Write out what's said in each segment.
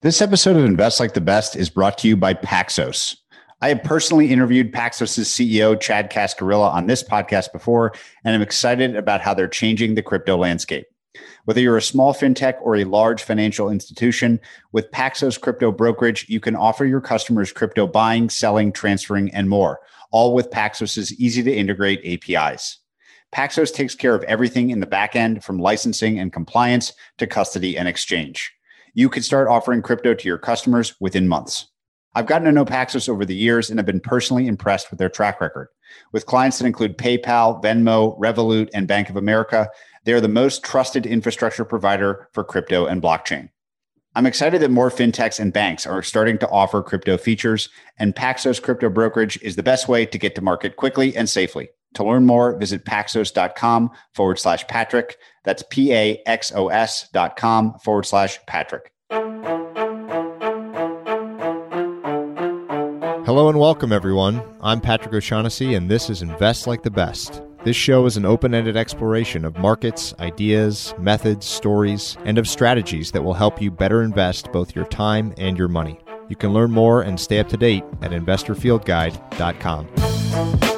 This episode of Invest Like the Best is brought to you by Paxos. I have personally interviewed Paxos' CEO, Chad Cascarilla, on this podcast before, and I'm excited about how they're changing the crypto landscape. Whether you're a small fintech or a large financial institution, with Paxos Crypto Brokerage, you can offer your customers crypto buying, selling, transferring, and more, all with Paxos' easy to integrate APIs. Paxos takes care of everything in the back end from licensing and compliance to custody and exchange. You can start offering crypto to your customers within months. I've gotten to know Paxos over the years and have been personally impressed with their track record. With clients that include PayPal, Venmo, Revolut, and Bank of America, they are the most trusted infrastructure provider for crypto and blockchain. I'm excited that more fintechs and banks are starting to offer crypto features, and Paxos Crypto Brokerage is the best way to get to market quickly and safely. To learn more, visit paxos.com forward slash Patrick. That's P A X O S dot com forward slash Patrick. Hello and welcome, everyone. I'm Patrick O'Shaughnessy, and this is Invest Like the Best. This show is an open ended exploration of markets, ideas, methods, stories, and of strategies that will help you better invest both your time and your money. You can learn more and stay up to date at investorfieldguide.com.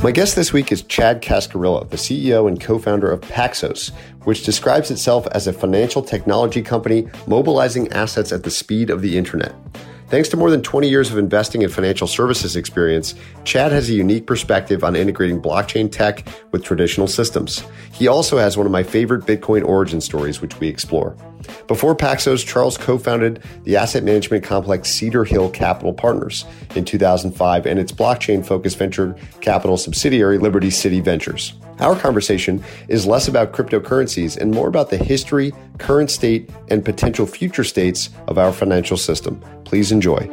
My guest this week is Chad Cascarilla, the CEO and co founder of Paxos, which describes itself as a financial technology company mobilizing assets at the speed of the internet. Thanks to more than 20 years of investing in financial services experience, Chad has a unique perspective on integrating blockchain tech with traditional systems. He also has one of my favorite Bitcoin origin stories, which we explore. Before Paxos, Charles co founded the asset management complex Cedar Hill Capital Partners in 2005 and its blockchain focused venture capital subsidiary, Liberty City Ventures. Our conversation is less about cryptocurrencies and more about the history, current state, and potential future states of our financial system. Please enjoy.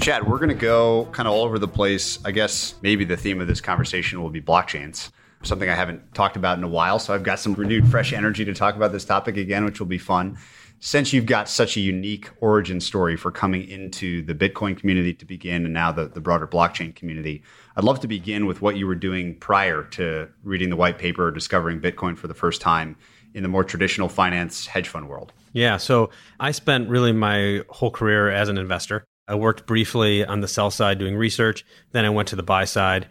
Chad, we're going to go kind of all over the place. I guess maybe the theme of this conversation will be blockchains, something I haven't talked about in a while. So I've got some renewed, fresh energy to talk about this topic again, which will be fun. Since you've got such a unique origin story for coming into the Bitcoin community to begin and now the, the broader blockchain community, I'd love to begin with what you were doing prior to reading the white paper or discovering Bitcoin for the first time in the more traditional finance hedge fund world. Yeah, so I spent really my whole career as an investor. I worked briefly on the sell side doing research, then I went to the buy side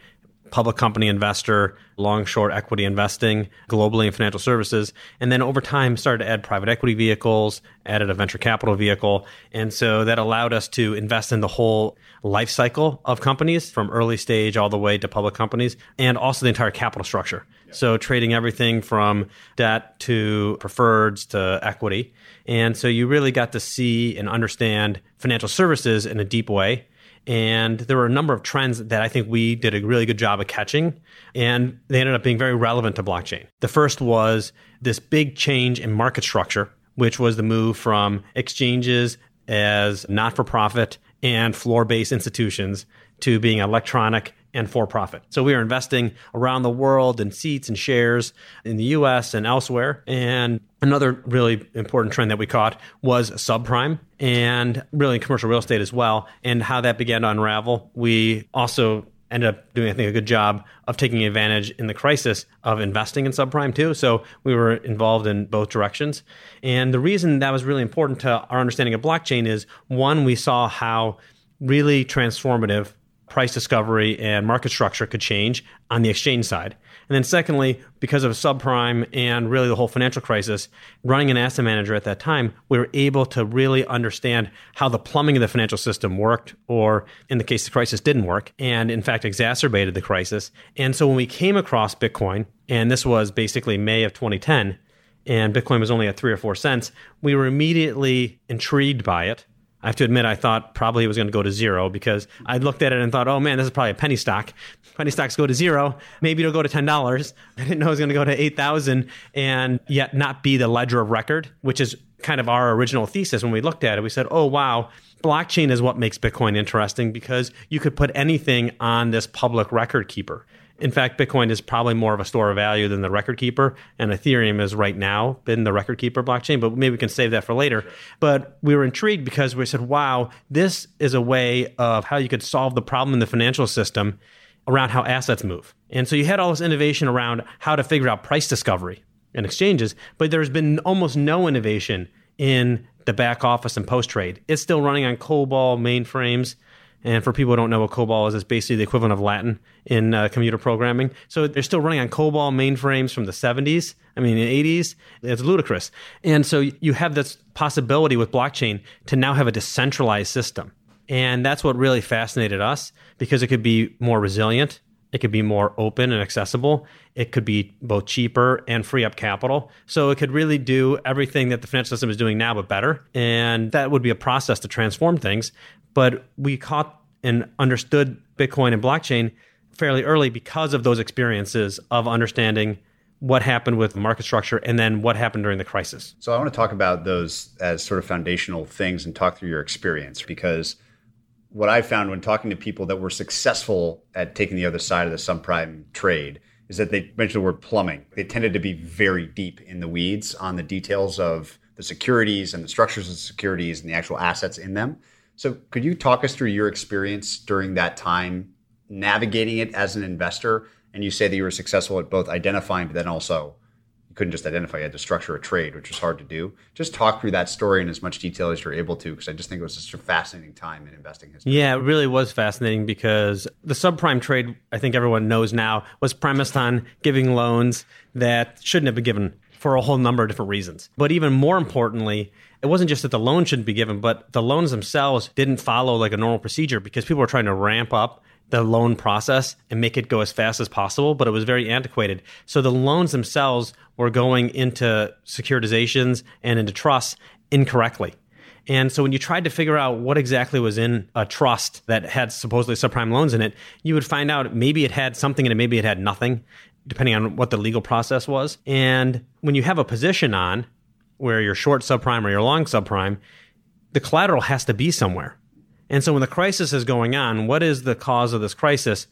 public company investor, long short equity investing globally in financial services. And then over time started to add private equity vehicles, added a venture capital vehicle. And so that allowed us to invest in the whole life cycle of companies from early stage all the way to public companies and also the entire capital structure. So trading everything from debt to preferreds to equity. And so you really got to see and understand financial services in a deep way and there were a number of trends that I think we did a really good job of catching, and they ended up being very relevant to blockchain. The first was this big change in market structure, which was the move from exchanges as not for profit and floor based institutions to being electronic and for profit. So we are investing around the world in seats and shares in the US and elsewhere. And another really important trend that we caught was subprime and really commercial real estate as well, and how that began to unravel. We also ended up doing, I think, a good job of taking advantage in the crisis of investing in subprime too. So we were involved in both directions. And the reason that was really important to our understanding of blockchain is one, we saw how really transformative price discovery and market structure could change on the exchange side. And then, secondly, because of subprime and really the whole financial crisis, running an asset manager at that time, we were able to really understand how the plumbing of the financial system worked, or in the case the crisis didn't work, and in fact exacerbated the crisis. And so when we came across Bitcoin, and this was basically May of 2010, and Bitcoin was only at three or four cents, we were immediately intrigued by it I have to admit, I thought probably it was going to go to zero because I looked at it and thought, oh man, this is probably a penny stock. Penny stocks go to zero. Maybe it'll go to ten dollars. I didn't know it was going to go to eight thousand, and yet not be the ledger of record, which is kind of our original thesis when we looked at it. We said, oh wow, blockchain is what makes Bitcoin interesting because you could put anything on this public record keeper. In fact, Bitcoin is probably more of a store of value than the record keeper, and Ethereum is right now been the record keeper blockchain, but maybe we can save that for later. But we were intrigued because we said, wow, this is a way of how you could solve the problem in the financial system around how assets move. And so you had all this innovation around how to figure out price discovery and exchanges, but there's been almost no innovation in the back office and post trade. It's still running on COBOL mainframes. And for people who don't know what COBOL is, it's basically the equivalent of Latin in uh, computer programming. So they're still running on COBOL mainframes from the 70s. I mean, the 80s. It's ludicrous. And so you have this possibility with blockchain to now have a decentralized system. And that's what really fascinated us because it could be more resilient. It could be more open and accessible. It could be both cheaper and free up capital. So it could really do everything that the financial system is doing now, but better. And that would be a process to transform things. But we caught and understood Bitcoin and blockchain fairly early because of those experiences of understanding what happened with the market structure and then what happened during the crisis. So I want to talk about those as sort of foundational things and talk through your experience because what I found when talking to people that were successful at taking the other side of the subprime trade is that they mentioned the word plumbing. They tended to be very deep in the weeds on the details of the securities and the structures of securities and the actual assets in them. So, could you talk us through your experience during that time navigating it as an investor? And you say that you were successful at both identifying, but then also you couldn't just identify, you had to structure a trade, which was hard to do. Just talk through that story in as much detail as you're able to, because I just think it was such a fascinating time in investing history. Yeah, it really was fascinating because the subprime trade, I think everyone knows now, was premised on giving loans that shouldn't have been given for a whole number of different reasons. But even more importantly, it wasn't just that the loan shouldn't be given, but the loans themselves didn't follow like a normal procedure because people were trying to ramp up the loan process and make it go as fast as possible, but it was very antiquated. So the loans themselves were going into securitizations and into trusts incorrectly. And so when you tried to figure out what exactly was in a trust that had supposedly subprime loans in it, you would find out maybe it had something in it, maybe it had nothing, depending on what the legal process was. And when you have a position on where you're short subprime or you're long subprime, the collateral has to be somewhere. And so when the crisis is going on, what is the cause of this crisis?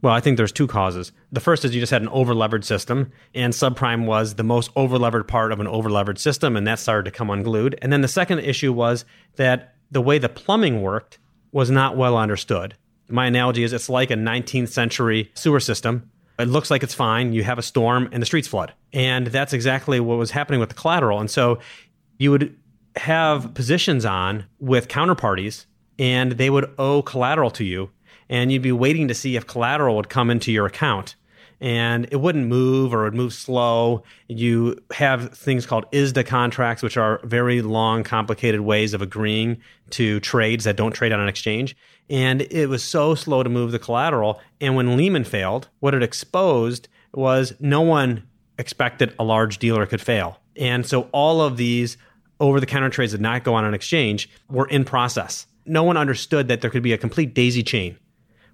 Well, I think there's two causes. The first is you just had an over-levered system, and subprime was the most over-levered part of an over-levered system, and that started to come unglued. And then the second issue was that the way the plumbing worked was not well understood. My analogy is it's like a 19th century sewer system. It looks like it's fine. You have a storm and the streets flood. And that's exactly what was happening with the collateral. And so you would have positions on with counterparties and they would owe collateral to you and you'd be waiting to see if collateral would come into your account and it wouldn't move or it would move slow. You have things called ISDA contracts, which are very long, complicated ways of agreeing to trades that don't trade on an exchange. And it was so slow to move the collateral. And when Lehman failed, what it exposed was no one expected a large dealer could fail. And so all of these over the counter trades that not go on an exchange were in process no one understood that there could be a complete daisy chain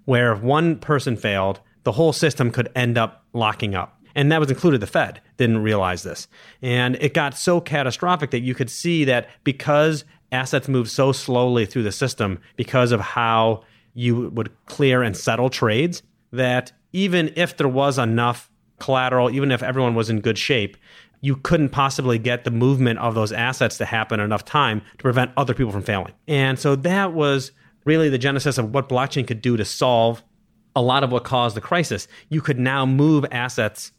where if one person failed, the whole system could end up locking up. And that was included the Fed didn't realize this. And it got so catastrophic that you could see that because assets move so slowly through the system because of how you would clear and settle trades that even if there was enough collateral, even if everyone was in good shape, you couldn't possibly get the movement of those assets to happen enough time to prevent other people from failing. And so that was really the genesis of what blockchain could do to solve a lot of what caused the crisis. You could now move assets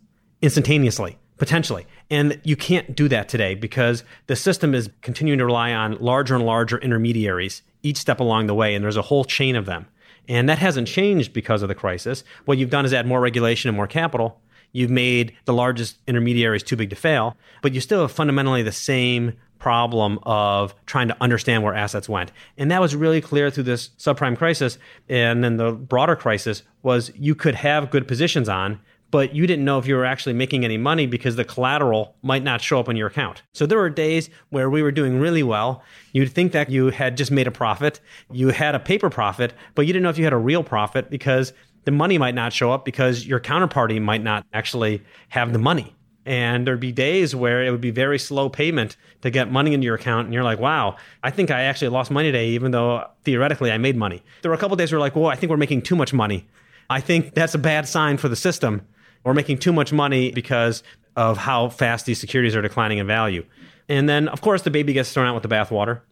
instantaneously, potentially. And you can't do that today because the system is continuing to rely on larger and larger intermediaries each step along the way. And there's a whole chain of them. And that hasn't changed because of the crisis. What you've done is add more regulation and more capital You've made the largest intermediaries too big to fail, but you still have fundamentally the same problem of trying to understand where assets went. And that was really clear through this subprime crisis. And then the broader crisis was you could have good positions on, but you didn't know if you were actually making any money because the collateral might not show up on your account. So there were days where we were doing really well. You'd think that you had just made a profit, you had a paper profit, but you didn't know if you had a real profit because the money might not show up because your counterparty might not actually have the money. And there'd be days where it would be very slow payment to get money into your account. And you're like, wow, I think I actually lost money today, even though theoretically I made money. There were a couple days where like, whoa, I think we're making too much money. I think that's a bad sign for the system. We're making too much money because of how fast these securities are declining in value. And then, of course, the baby gets thrown out with the bathwater.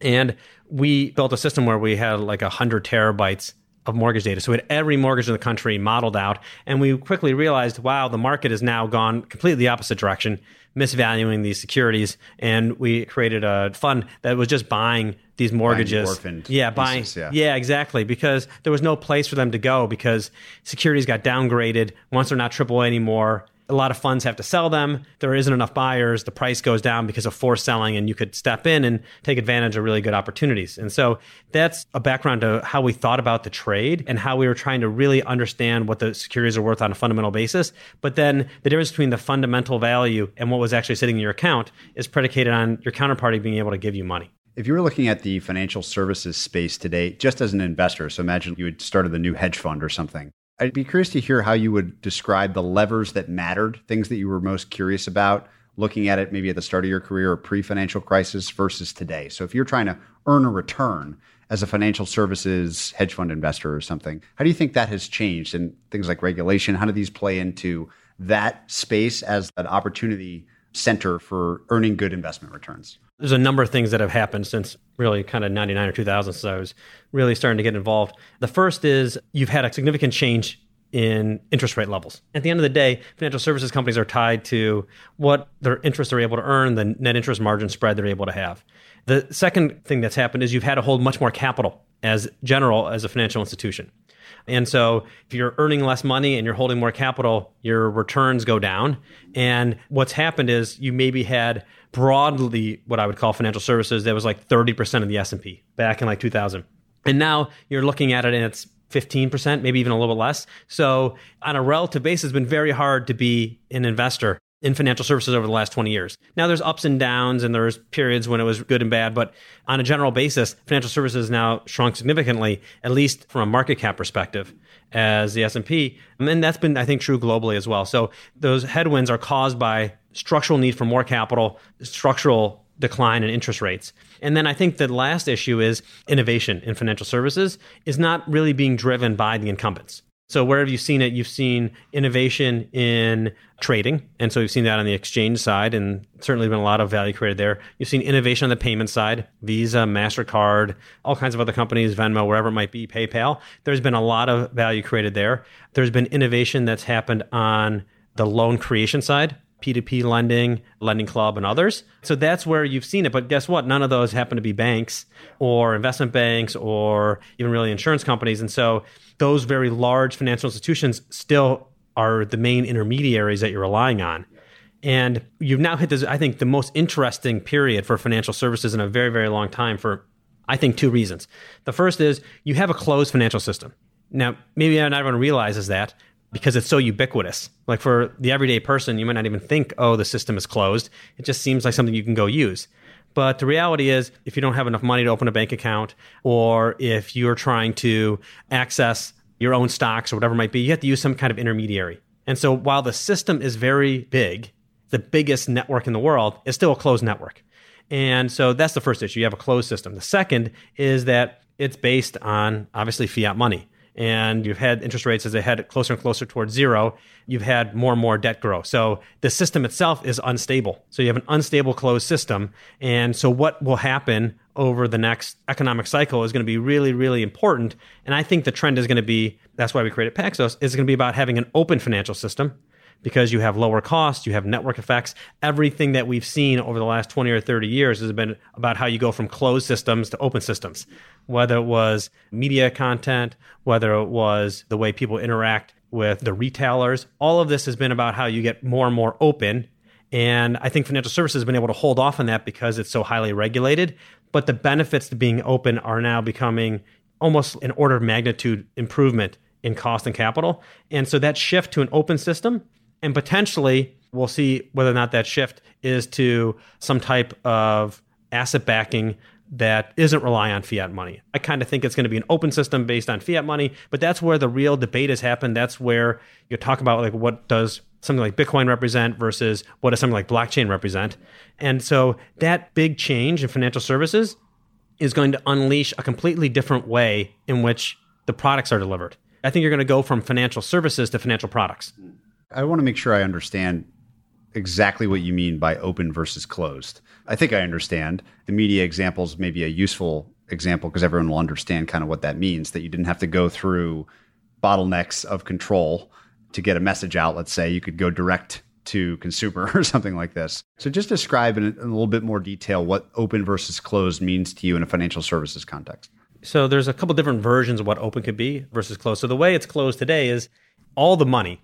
And we built a system where we had like 100 terabytes of mortgage data. So we had every mortgage in the country modeled out. And we quickly realized, wow, the market has now gone completely the opposite direction, misvaluing these securities. And we created a fund that was just buying these mortgages. Buying yeah, buying. Pieces, yeah. yeah, exactly. Because there was no place for them to go because securities got downgraded once they're not AAA anymore a lot of funds have to sell them. There isn't enough buyers. The price goes down because of forced selling, and you could step in and take advantage of really good opportunities. And so that's a background to how we thought about the trade and how we were trying to really understand what the securities are worth on a fundamental basis. But then the difference between the fundamental value and what was actually sitting in your account is predicated on your counterparty being able to give you money. If you were looking at the financial services space today, just as an investor, so imagine you had started a new hedge fund or something, I'd be curious to hear how you would describe the levers that mattered, things that you were most curious about, looking at it maybe at the start of your career or pre financial crisis versus today. So if you're trying to earn a return as a financial services hedge fund investor or something, how do you think that has changed? And things like regulation, how do these play into that space as an opportunity center for earning good investment returns? There's a number of things that have happened since really kind of 99 or 2000 since I was really starting to get involved. The first is you've had a significant change in interest rate levels. At the end of the day, financial services companies are tied to what their interests are able to earn, the net interest margin spread they're able to have. The second thing that's happened is you've had to hold much more capital as general as a financial institution. And so if you're earning less money and you're holding more capital, your returns go down. And what's happened is you maybe had broadly what I would call financial services that was like 30% of the S&P back in like 2000. And now you're looking at it and it's 15%, maybe even a little bit less. So on a relative basis, it's been very hard to be an investor in financial services over the last 20 years. Now there's ups and downs and there's periods when it was good and bad, but on a general basis, financial services now shrunk significantly, at least from a market cap perspective as the S&P. And that's been I think true globally as well. So those headwinds are caused by structural need for more capital, structural decline in interest rates. And then I think the last issue is innovation in financial services is not really being driven by the incumbents. So wherever you've seen it, you've seen innovation in trading. And so you've seen that on the exchange side and certainly been a lot of value created there. You've seen innovation on the payment side, Visa, MasterCard, all kinds of other companies, Venmo, wherever it might be, PayPal. There's been a lot of value created there. There's been innovation that's happened on the loan creation side. P2P lending, Lending Club, and others. So that's where you've seen it. But guess what? None of those happen to be banks or investment banks or even really insurance companies. And so those very large financial institutions still are the main intermediaries that you're relying on. And you've now hit this, I think, the most interesting period for financial services in a very, very long time for, I think, two reasons. The first is you have a closed financial system. Now, maybe not everyone realizes that, because it's so ubiquitous. Like for the everyday person, you might not even think, oh, the system is closed. It just seems like something you can go use. But the reality is, if you don't have enough money to open a bank account, or if you're trying to access your own stocks or whatever it might be, you have to use some kind of intermediary. And so while the system is very big, the biggest network in the world is still a closed network. And so that's the first issue. You have a closed system. The second is that it's based on obviously fiat money and you've had interest rates as they head closer and closer towards zero, you've had more and more debt grow. So the system itself is unstable. So you have an unstable closed system. And so what will happen over the next economic cycle is going to be really, really important. And I think the trend is going to be that's why we created Paxos, is going to be about having an open financial system because you have lower costs, you have network effects. Everything that we've seen over the last 20 or 30 years has been about how you go from closed systems to open systems, whether it was media content, whether it was the way people interact with the retailers. All of this has been about how you get more and more open. And I think financial services has been able to hold off on that because it's so highly regulated. But the benefits to being open are now becoming almost an order of magnitude improvement in cost and capital. And so that shift to an open system and potentially we'll see whether or not that shift is to some type of asset backing that isn't rely on fiat money. I kind of think it's going to be an open system based on fiat money, but that's where the real debate has happened. That's where you talk about like what does something like Bitcoin represent versus what does something like blockchain represent. And so that big change in financial services is going to unleash a completely different way in which the products are delivered. I think you're going to go from financial services to financial products. I want to make sure I understand exactly what you mean by open versus closed. I think I understand. The media examples may be a useful example because everyone will understand kind of what that means that you didn't have to go through bottlenecks of control to get a message out. Let's say you could go direct to consumer or something like this. So just describe in a, in a little bit more detail what open versus closed means to you in a financial services context. So there's a couple different versions of what open could be versus closed. So the way it's closed today is all the money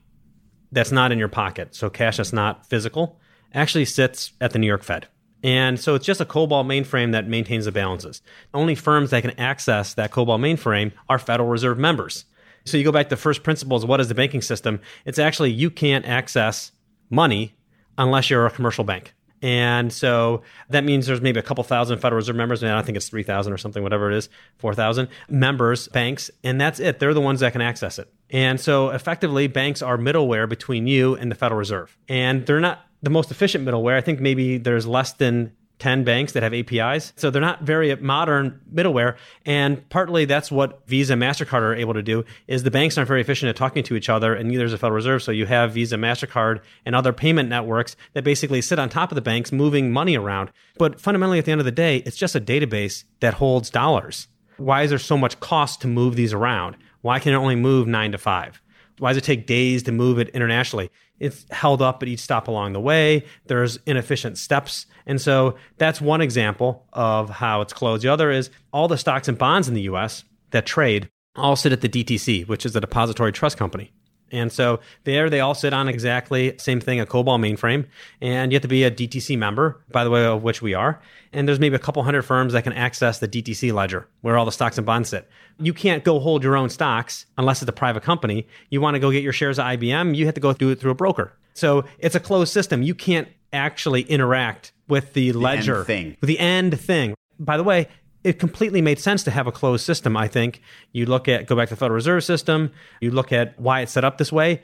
that's not in your pocket, so cash that's not physical, actually sits at the New York Fed. And so it's just a COBOL mainframe that maintains the balances. Only firms that can access that COBOL mainframe are Federal Reserve members. So you go back to first principles what is the banking system? It's actually you can't access money unless you're a commercial bank. And so that means there's maybe a couple thousand Federal Reserve members. Mean, I think it's 3,000 or something, whatever it is, 4,000 members, banks, and that's it. They're the ones that can access it. And so effectively, banks are middleware between you and the Federal Reserve. And they're not the most efficient middleware. I think maybe there's less than 10 banks that have APIs. So they're not very modern middleware. And partly that's what Visa and MasterCard are able to do is the banks aren't very efficient at talking to each other and neither is the Federal Reserve. So you have Visa, MasterCard and other payment networks that basically sit on top of the banks moving money around. But fundamentally at the end of the day, it's just a database that holds dollars. Why is there so much cost to move these around? Why can it only move nine to five? Why does it take days to move it internationally? It's held up at each stop along the way. There's inefficient steps. And so that's one example of how it's closed. The other is all the stocks and bonds in the US that trade all sit at the DTC, which is the depository trust company. And so there they all sit on exactly same thing, a COBOL mainframe. And you have to be a DTC member, by the way, of which we are. And there's maybe a couple hundred firms that can access the DTC ledger where all the stocks and bonds sit. You can't go hold your own stocks unless it's a private company. You want to go get your shares of IBM, you have to go do it through a broker. So it's a closed system. You can't actually interact with the, the ledger thing. With the end thing. By the way, it completely made sense to have a closed system. I think you look at go back to the Federal Reserve System, you look at why it's set up this way.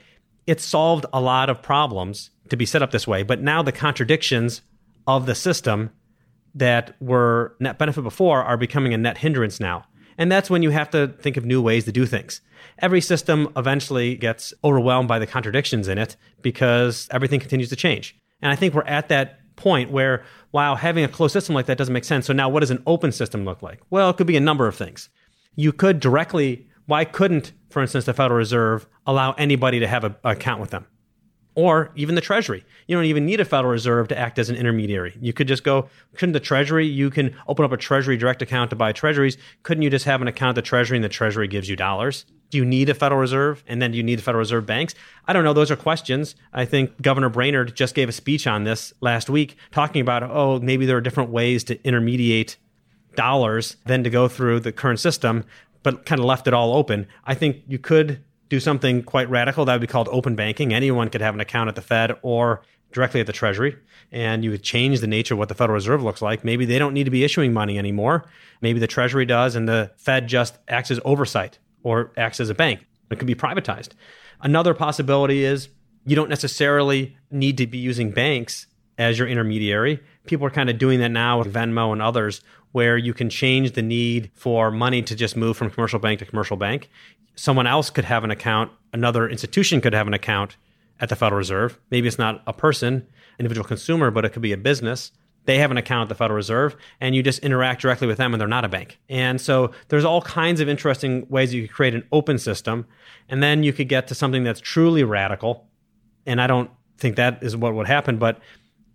It solved a lot of problems to be set up this way, but now the contradictions of the system that were net benefit before are becoming a net hindrance now. And that's when you have to think of new ways to do things. Every system eventually gets overwhelmed by the contradictions in it because everything continues to change. And I think we're at that point where, wow, having a closed system like that doesn't make sense. So now what does an open system look like? Well, it could be a number of things. You could directly, why couldn't, for instance, the Federal Reserve allow anybody to have an account with them? Or even the Treasury. You don't even need a Federal Reserve to act as an intermediary. You could just go, couldn't the Treasury, you can open up a Treasury direct account to buy Treasuries. Couldn't you just have an account at the Treasury and the Treasury gives you dollars? Do you need a Federal Reserve? And then do you need Federal Reserve banks? I don't know. Those are questions. I think Governor Brainard just gave a speech on this last week talking about, oh, maybe there are different ways to intermediate dollars than to go through the current system, but kind of left it all open. I think you could do something quite radical. That would be called open banking. Anyone could have an account at the Fed or directly at the Treasury, and you would change the nature of what the Federal Reserve looks like. Maybe they don't need to be issuing money anymore. Maybe the Treasury does, and the Fed just acts as oversight or acts as a bank. It could be privatized. Another possibility is you don't necessarily need to be using banks as your intermediary. People are kind of doing that now with Venmo and others, where you can change the need for money to just move from commercial bank to commercial bank. Someone else could have an account, another institution could have an account at the Federal Reserve. Maybe it's not a person, individual consumer, but it could be a business they have an account at the Federal Reserve and you just interact directly with them and they're not a bank. And so there's all kinds of interesting ways you could create an open system and then you could get to something that's truly radical. And I don't think that is what would happen, but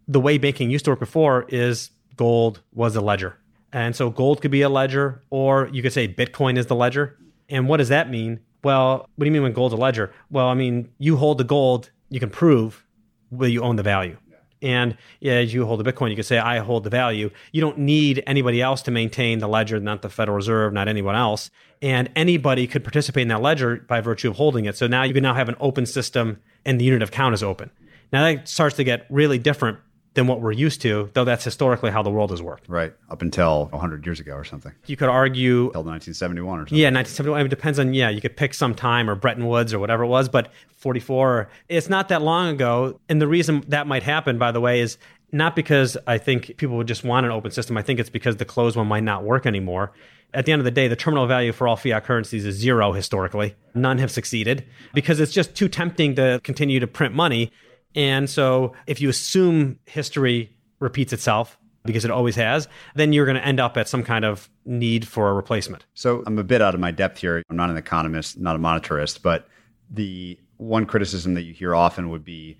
the way banking used to work before is gold was a ledger. And so gold could be a ledger or you could say Bitcoin is the ledger. And what does that mean? Well, what do you mean when gold's a ledger? Well, I mean, you hold the gold, you can prove that you own the value And as you hold the Bitcoin, you can say, I hold the value. You don't need anybody else to maintain the ledger, not the Federal Reserve, not anyone else. And anybody could participate in that ledger by virtue of holding it. So now you can now have an open system and the unit of count is open. Now that starts to get really different than what we're used to, though that's historically how the world has worked. Right. Up until 100 years ago or something. You could argue. Until 1971 or something. Yeah, 1971. It depends on, yeah, you could pick some time or Bretton Woods or whatever it was, but 44, it's not that long ago. And the reason that might happen, by the way, is not because I think people would just want an open system. I think it's because the closed one might not work anymore. At the end of the day, the terminal value for all fiat currencies is zero historically. None have succeeded because it's just too tempting to continue to print money and so if you assume history repeats itself, because it always has, then you're going to end up at some kind of need for a replacement. So I'm a bit out of my depth here. I'm not an economist, not a monetarist, but the one criticism that you hear often would be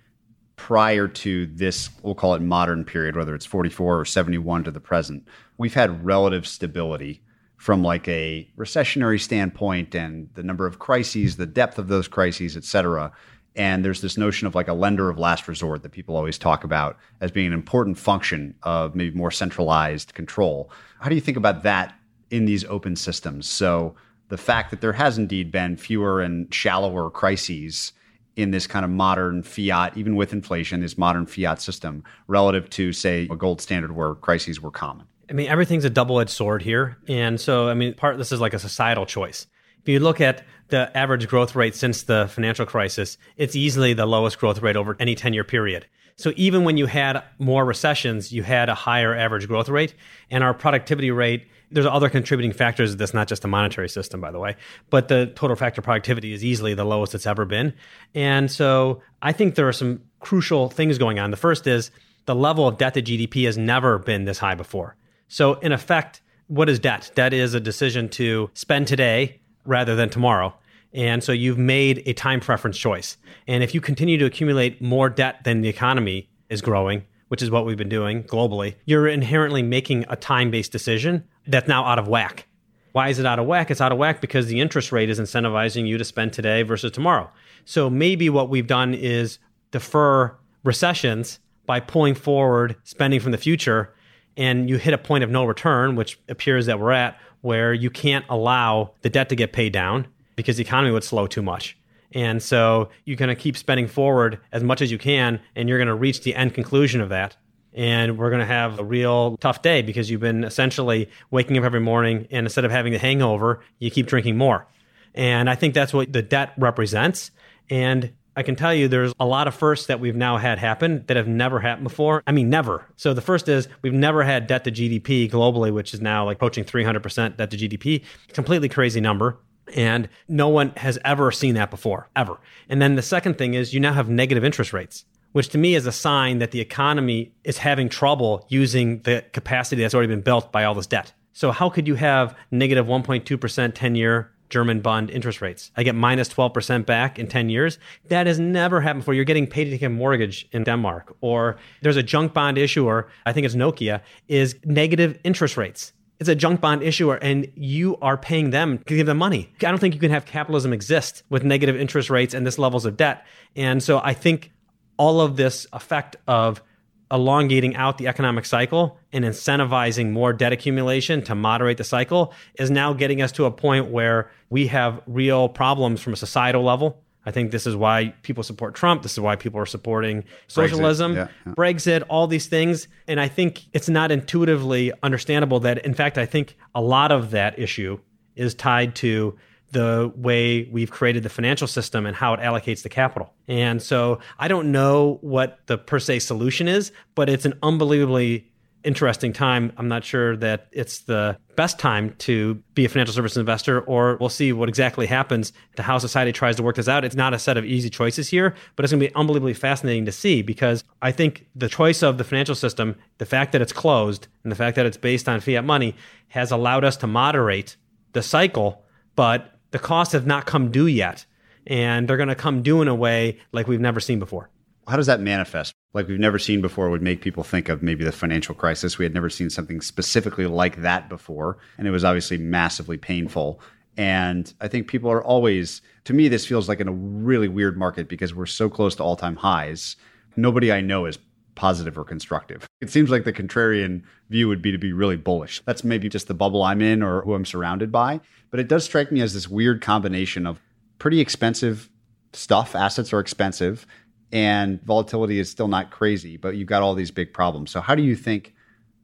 prior to this, we'll call it modern period, whether it's 44 or 71 to the present, we've had relative stability from like a recessionary standpoint and the number of crises, the depth of those crises, et cetera. And there's this notion of like a lender of last resort that people always talk about as being an important function of maybe more centralized control. How do you think about that in these open systems? So the fact that there has indeed been fewer and shallower crises in this kind of modern fiat, even with inflation, this modern fiat system relative to, say, a gold standard where crises were common? I mean, everything's a double edged sword here. And so, I mean, part this is like a societal choice. If you look at the average growth rate since the financial crisis, it's easily the lowest growth rate over any 10 year period. So even when you had more recessions, you had a higher average growth rate. And our productivity rate, there's other contributing factors that's not just the monetary system, by the way, but the total factor productivity is easily the lowest it's ever been. And so I think there are some crucial things going on. The first is the level of debt to GDP has never been this high before. So in effect, what is debt? Debt is a decision to spend today rather than tomorrow. And so you've made a time preference choice. And if you continue to accumulate more debt than the economy is growing, which is what we've been doing globally, you're inherently making a time based decision that's now out of whack. Why is it out of whack? It's out of whack because the interest rate is incentivizing you to spend today versus tomorrow. So maybe what we've done is defer recessions by pulling forward spending from the future and you hit a point of no return, which appears that we're at, where you can't allow the debt to get paid down because the economy would slow too much. And so you're going to keep spending forward as much as you can, and you're going to reach the end conclusion of that. And we're going to have a real tough day because you've been essentially waking up every morning, and instead of having the hangover, you keep drinking more. And I think that's what the debt represents. And I can tell you there's a lot of firsts that we've now had happen that have never happened before. I mean, never. So the first is we've never had debt to GDP globally, which is now like approaching 300% debt to GDP. Completely crazy number. And no one has ever seen that before, ever. And then the second thing is you now have negative interest rates, which to me is a sign that the economy is having trouble using the capacity that's already been built by all this debt. So how could you have negative 1.2% 10 year German bond interest rates. I get minus 12% back in 10 years. That has never happened before. You're getting paid to take a mortgage in Denmark. Or there's a junk bond issuer, I think it's Nokia, is negative interest rates. It's a junk bond issuer, and you are paying them to give them money. I don't think you can have capitalism exist with negative interest rates and this levels of debt. And so I think all of this effect of elongating out the economic cycle and incentivizing more debt accumulation to moderate the cycle is now getting us to a point where we have real problems from a societal level. I think this is why people support Trump. This is why people are supporting socialism, Brexit, yeah, yeah. Brexit, all these things. And I think it's not intuitively understandable that, in fact, I think a lot of that issue is tied to the way we've created the financial system and how it allocates the capital. And so I don't know what the per se solution is, but it's an unbelievably interesting time. I'm not sure that it's the best time to be a financial services investor, or we'll see what exactly happens to how society tries to work this out. It's not a set of easy choices here, but it's going to be unbelievably fascinating to see because I think the choice of the financial system, the fact that it's closed, and the fact that it's based on fiat money has allowed us to moderate the cycle, but the costs have not come due yet. And they're going to come due in a way like we've never seen before. How does that manifest? Like we've never seen before would make people think of maybe the financial crisis. We had never seen something specifically like that before. And it was obviously massively painful. And I think people are always, to me, this feels like in a really weird market because we're so close to all time highs. Nobody I know is positive or constructive. It seems like the contrarian view would be to be really bullish. That's maybe just the bubble I'm in or who I'm surrounded by. But it does strike me as this weird combination of pretty expensive stuff, assets are expensive, and volatility is still not crazy, but you've got all these big problems. So, how do you think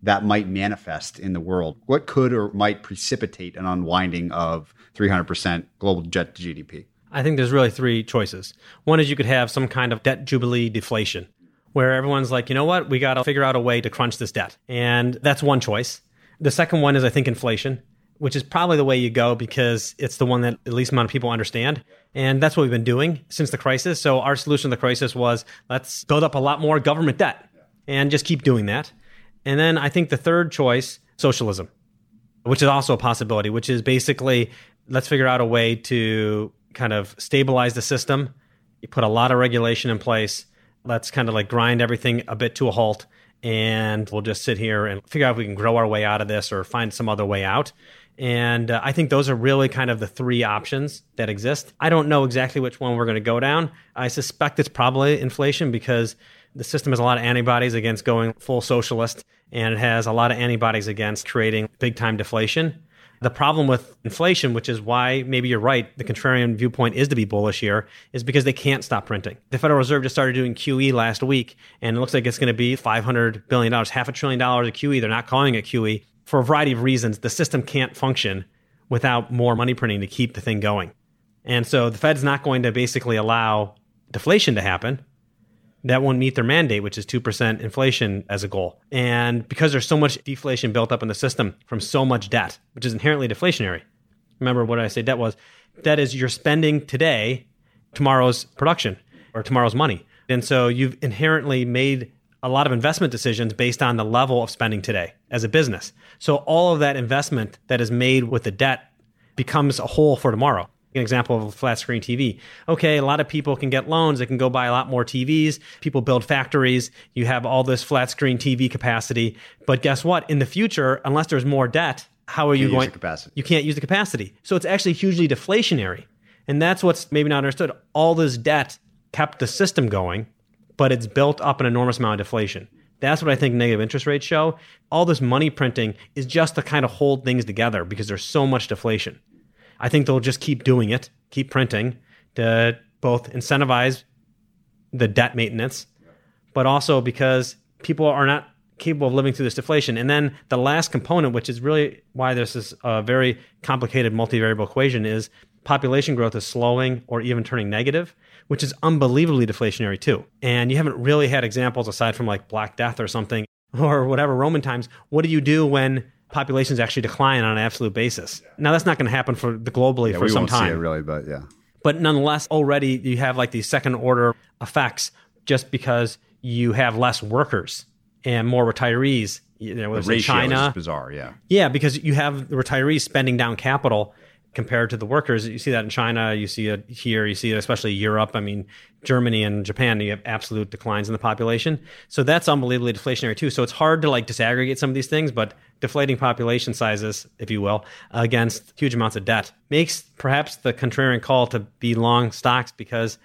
that might manifest in the world? What could or might precipitate an unwinding of 300% global jet to GDP? I think there's really three choices. One is you could have some kind of debt jubilee deflation where everyone's like, you know what, we got to figure out a way to crunch this debt. And that's one choice. The second one is, I think, inflation, which is probably the way you go because it's the one that the least amount of people understand. And that's what we've been doing since the crisis. So our solution to the crisis was let's build up a lot more government debt and just keep doing that. And then I think the third choice, socialism, which is also a possibility, which is basically let's figure out a way to kind of stabilize the system. You put a lot of regulation in place. Let's kind of like grind everything a bit to a halt. And we'll just sit here and figure out if we can grow our way out of this or find some other way out. And uh, I think those are really kind of the three options that exist. I don't know exactly which one we're going to go down. I suspect it's probably inflation because the system has a lot of antibodies against going full socialist and it has a lot of antibodies against creating big time deflation. The problem with inflation, which is why maybe you're right, the contrarian viewpoint is to be bullish here, is because they can't stop printing. The Federal Reserve just started doing QE last week, and it looks like it's going to be $500 billion, half a trillion dollars of QE. They're not calling it QE for a variety of reasons, the system can't function without more money printing to keep the thing going. And so the Fed's not going to basically allow deflation to happen. That won't meet their mandate, which is 2% inflation as a goal. And because there's so much deflation built up in the system from so much debt, which is inherently deflationary. Remember what I say debt was? Debt is you're spending today tomorrow's production or tomorrow's money. And so you've inherently made a lot of investment decisions based on the level of spending today as a business. So all of that investment that is made with the debt becomes a hole for tomorrow. An example of a flat screen TV. Okay, a lot of people can get loans. They can go buy a lot more TVs. People build factories. You have all this flat screen TV capacity. But guess what? In the future, unless there's more debt, how are you going? capacity. You can't use the capacity. So it's actually hugely deflationary. And that's what's maybe not understood. All this debt kept the system going but it's built up an enormous amount of deflation. That's what I think negative interest rates show. All this money printing is just to kind of hold things together because there's so much deflation. I think they'll just keep doing it, keep printing to both incentivize the debt maintenance, but also because people are not capable of living through this deflation. And then the last component, which is really why this is a very complicated multivariable equation, is population growth is slowing or even turning negative which is unbelievably deflationary too. And you haven't really had examples aside from like Black Death or something or whatever Roman times. What do you do when populations actually decline on an absolute basis? Now that's not going to happen for the globally yeah, for some time. See it really, but yeah. But nonetheless, already you have like these second order effects just because you have less workers and more retirees. You know, the China, bizarre, yeah. Yeah, because you have the retirees spending down capital compared to the workers. You see that in China, you see it here, you see it especially Europe. I mean, Germany and Japan, you have absolute declines in the population. So that's unbelievably deflationary too. So it's hard to like disaggregate some of these things, but deflating population sizes, if you will, against huge amounts of debt makes perhaps the contrarian call to be long stocks because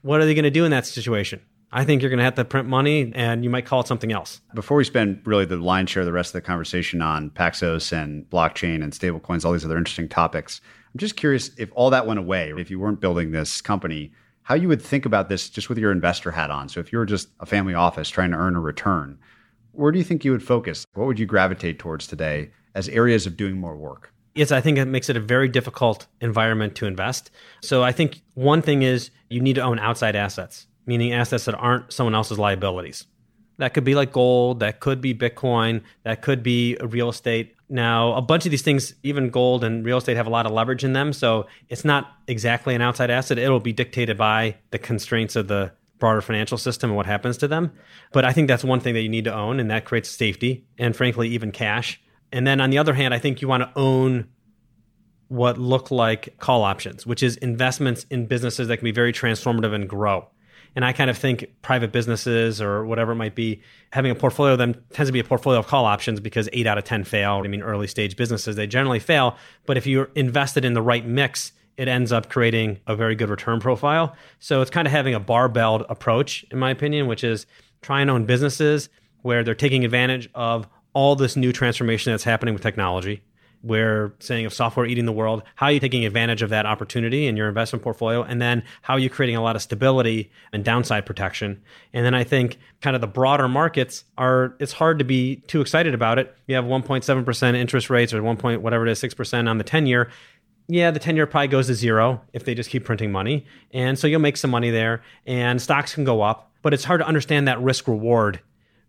what are they going to do in that situation? I think you're going to have to print money and you might call it something else. Before we spend really the lion's share of the rest of the conversation on Paxos and blockchain and stablecoins, all these other interesting topics, I'm just curious if all that went away, if you weren't building this company, how you would think about this just with your investor hat on. So if you were just a family office trying to earn a return, where do you think you would focus? What would you gravitate towards today as areas of doing more work? Yes, I think it makes it a very difficult environment to invest. So I think one thing is you need to own outside assets meaning assets that aren't someone else's liabilities. That could be like gold, that could be Bitcoin, that could be real estate. Now, a bunch of these things, even gold and real estate, have a lot of leverage in them. So it's not exactly an outside asset. It'll be dictated by the constraints of the broader financial system and what happens to them. But I think that's one thing that you need to own, and that creates safety and, frankly, even cash. And then on the other hand, I think you want to own what look like call options, which is investments in businesses that can be very transformative and grow. And I kind of think private businesses or whatever it might be, having a portfolio of them tends to be a portfolio of call options because eight out of 10 fail. I mean, early stage businesses, they generally fail. But if you're invested in the right mix, it ends up creating a very good return profile. So it's kind of having a barbelled approach, in my opinion, which is try and own businesses where they're taking advantage of all this new transformation that's happening with technology. We're saying of software eating the world, how are you taking advantage of that opportunity in your investment portfolio? And then how are you creating a lot of stability and downside protection? And then I think kind of the broader markets are, it's hard to be too excited about it. You have 1.7% interest rates or 1. Point, whatever it is, 6% on the 10 year yeah, the 10 year probably goes to zero if they just keep printing money. And so you'll make some money there and stocks can go up, but it's hard to understand that risk reward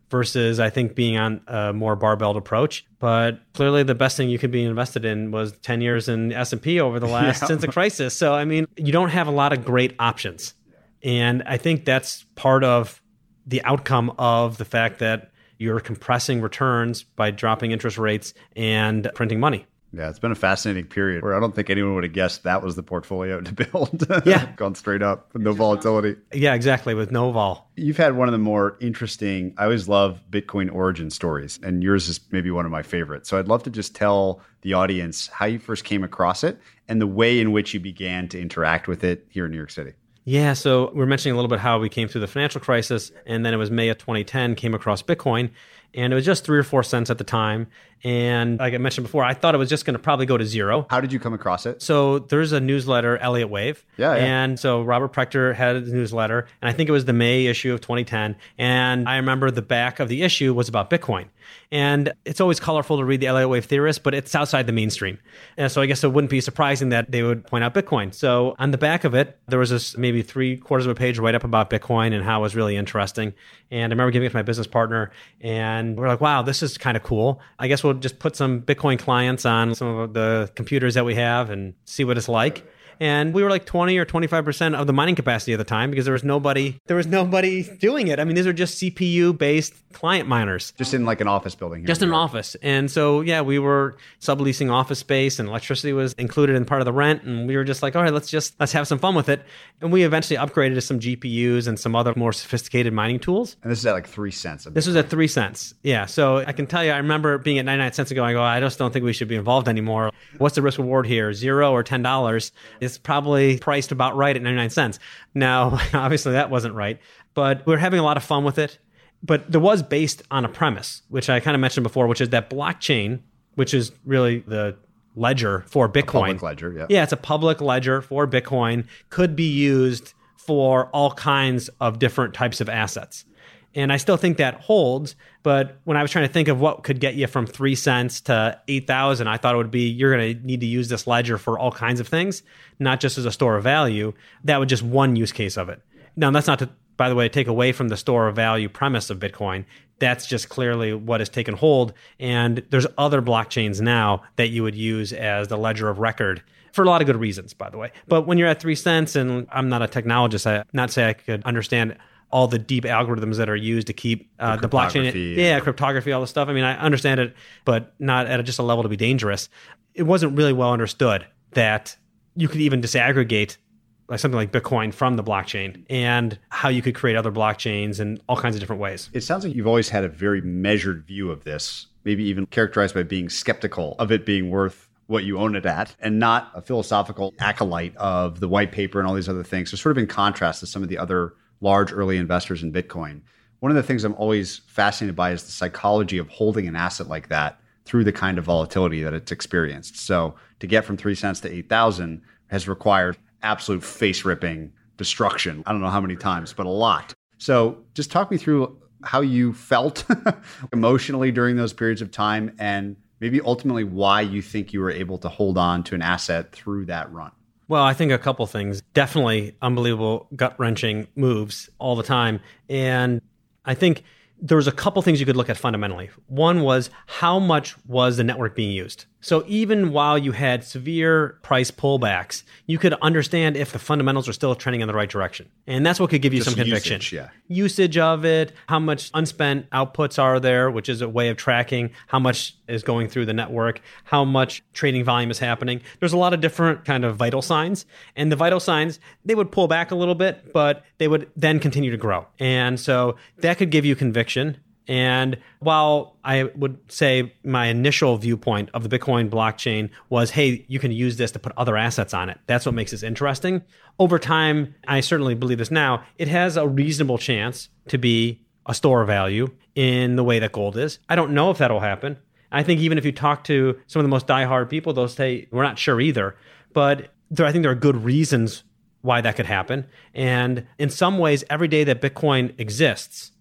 versus I think being on a more barbelled approach. But clearly the best thing you could be invested in was 10 years in S&P over the last yeah. since the crisis. So I mean, you don't have a lot of great options. And I think that's part of the outcome of the fact that you're compressing returns by dropping interest rates and printing money. Yeah, it's been a fascinating period where I don't think anyone would have guessed that was the portfolio to build. Yeah. Gone straight up, with no volatility. Yeah, exactly, with no vol. You've had one of the more interesting, I always love Bitcoin origin stories, and yours is maybe one of my favorites. So I'd love to just tell the audience how you first came across it and the way in which you began to interact with it here in New York City. Yeah, so we are mentioning a little bit how we came through the financial crisis, and then it was May of 2010, came across Bitcoin, and it was just three or four cents at the time. And like I mentioned before, I thought it was just going to probably go to zero. How did you come across it? So there's a newsletter, Elliott Wave. Yeah, yeah. And so Robert Prechter had a newsletter, and I think it was the May issue of 2010. And I remember the back of the issue was about Bitcoin. And it's always colorful to read the Elliott Wave theorists, but it's outside the mainstream. And so I guess it wouldn't be surprising that they would point out Bitcoin. So on the back of it, there was this maybe three quarters of a page write up about Bitcoin and how it was really interesting. And I remember giving it to my business partner, and we're like, wow, this is kind of cool. I guess we'll just put some Bitcoin clients on some of the computers that we have and see what it's like and we were like 20 or 25% of the mining capacity at the time because there was nobody there was nobody doing it. I mean, these are just CPU based client miners. Just in like an office building. Just in an office. And so, yeah, we were subleasing office space and electricity was included in part of the rent and we were just like, "All right, let's just let's have some fun with it." And we eventually upgraded to some GPUs and some other more sophisticated mining tools. And this is at like 3 cents. This was at 3 cents. Yeah, so I can tell you I remember being at 99 cents ago I go, "I just don't think we should be involved anymore. What's the risk reward here? 0 or $10?" It's probably priced about right at 99 cents. Now, obviously that wasn't right, but we're having a lot of fun with it. But there was based on a premise, which I kind of mentioned before, which is that blockchain, which is really the ledger for Bitcoin. public ledger, yeah. Yeah, it's a public ledger for Bitcoin, could be used for all kinds of different types of assets. And I still think that holds. But when I was trying to think of what could get you from three cents to 8,000, I thought it would be you're going to need to use this ledger for all kinds of things, not just as a store of value. That was just one use case of it. Now, that's not to, by the way, take away from the store of value premise of Bitcoin. That's just clearly what has taken hold. And there's other blockchains now that you would use as the ledger of record for a lot of good reasons, by the way. But when you're at three cents, and I'm not a technologist, I not say I could understand all the deep algorithms that are used to keep uh, the, the blockchain, yeah, cryptography, all this stuff. I mean, I understand it, but not at a, just a level to be dangerous. It wasn't really well understood that you could even disaggregate like something like Bitcoin from the blockchain and how you could create other blockchains in all kinds of different ways. It sounds like you've always had a very measured view of this, maybe even characterized by being skeptical of it being worth what you own it at and not a philosophical acolyte of the white paper and all these other things. So sort of in contrast to some of the other large early investors in Bitcoin. One of the things I'm always fascinated by is the psychology of holding an asset like that through the kind of volatility that it's experienced. So to get from three cents to 8,000 has required absolute face ripping destruction. I don't know how many times, but a lot. So just talk me through how you felt emotionally during those periods of time and maybe ultimately why you think you were able to hold on to an asset through that run. Well, I think a couple things. Definitely unbelievable gut wrenching moves all the time. And I think there was a couple things you could look at fundamentally. One was how much was the network being used? So even while you had severe price pullbacks, you could understand if the fundamentals are still trending in the right direction. And that's what could give you Just some conviction. Usage, yeah. usage of it, how much unspent outputs are there, which is a way of tracking how much is going through the network, how much trading volume is happening. There's a lot of different kind of vital signs. And the vital signs, they would pull back a little bit, but they would then continue to grow. And so that could give you conviction and while I would say my initial viewpoint of the Bitcoin blockchain was, hey, you can use this to put other assets on it. That's what makes this interesting. Over time, I certainly believe this now, it has a reasonable chance to be a store of value in the way that gold is. I don't know if that'll happen. I think even if you talk to some of the most diehard people, they'll say we're not sure either. But there, I think there are good reasons why that could happen. And in some ways, every day that Bitcoin exists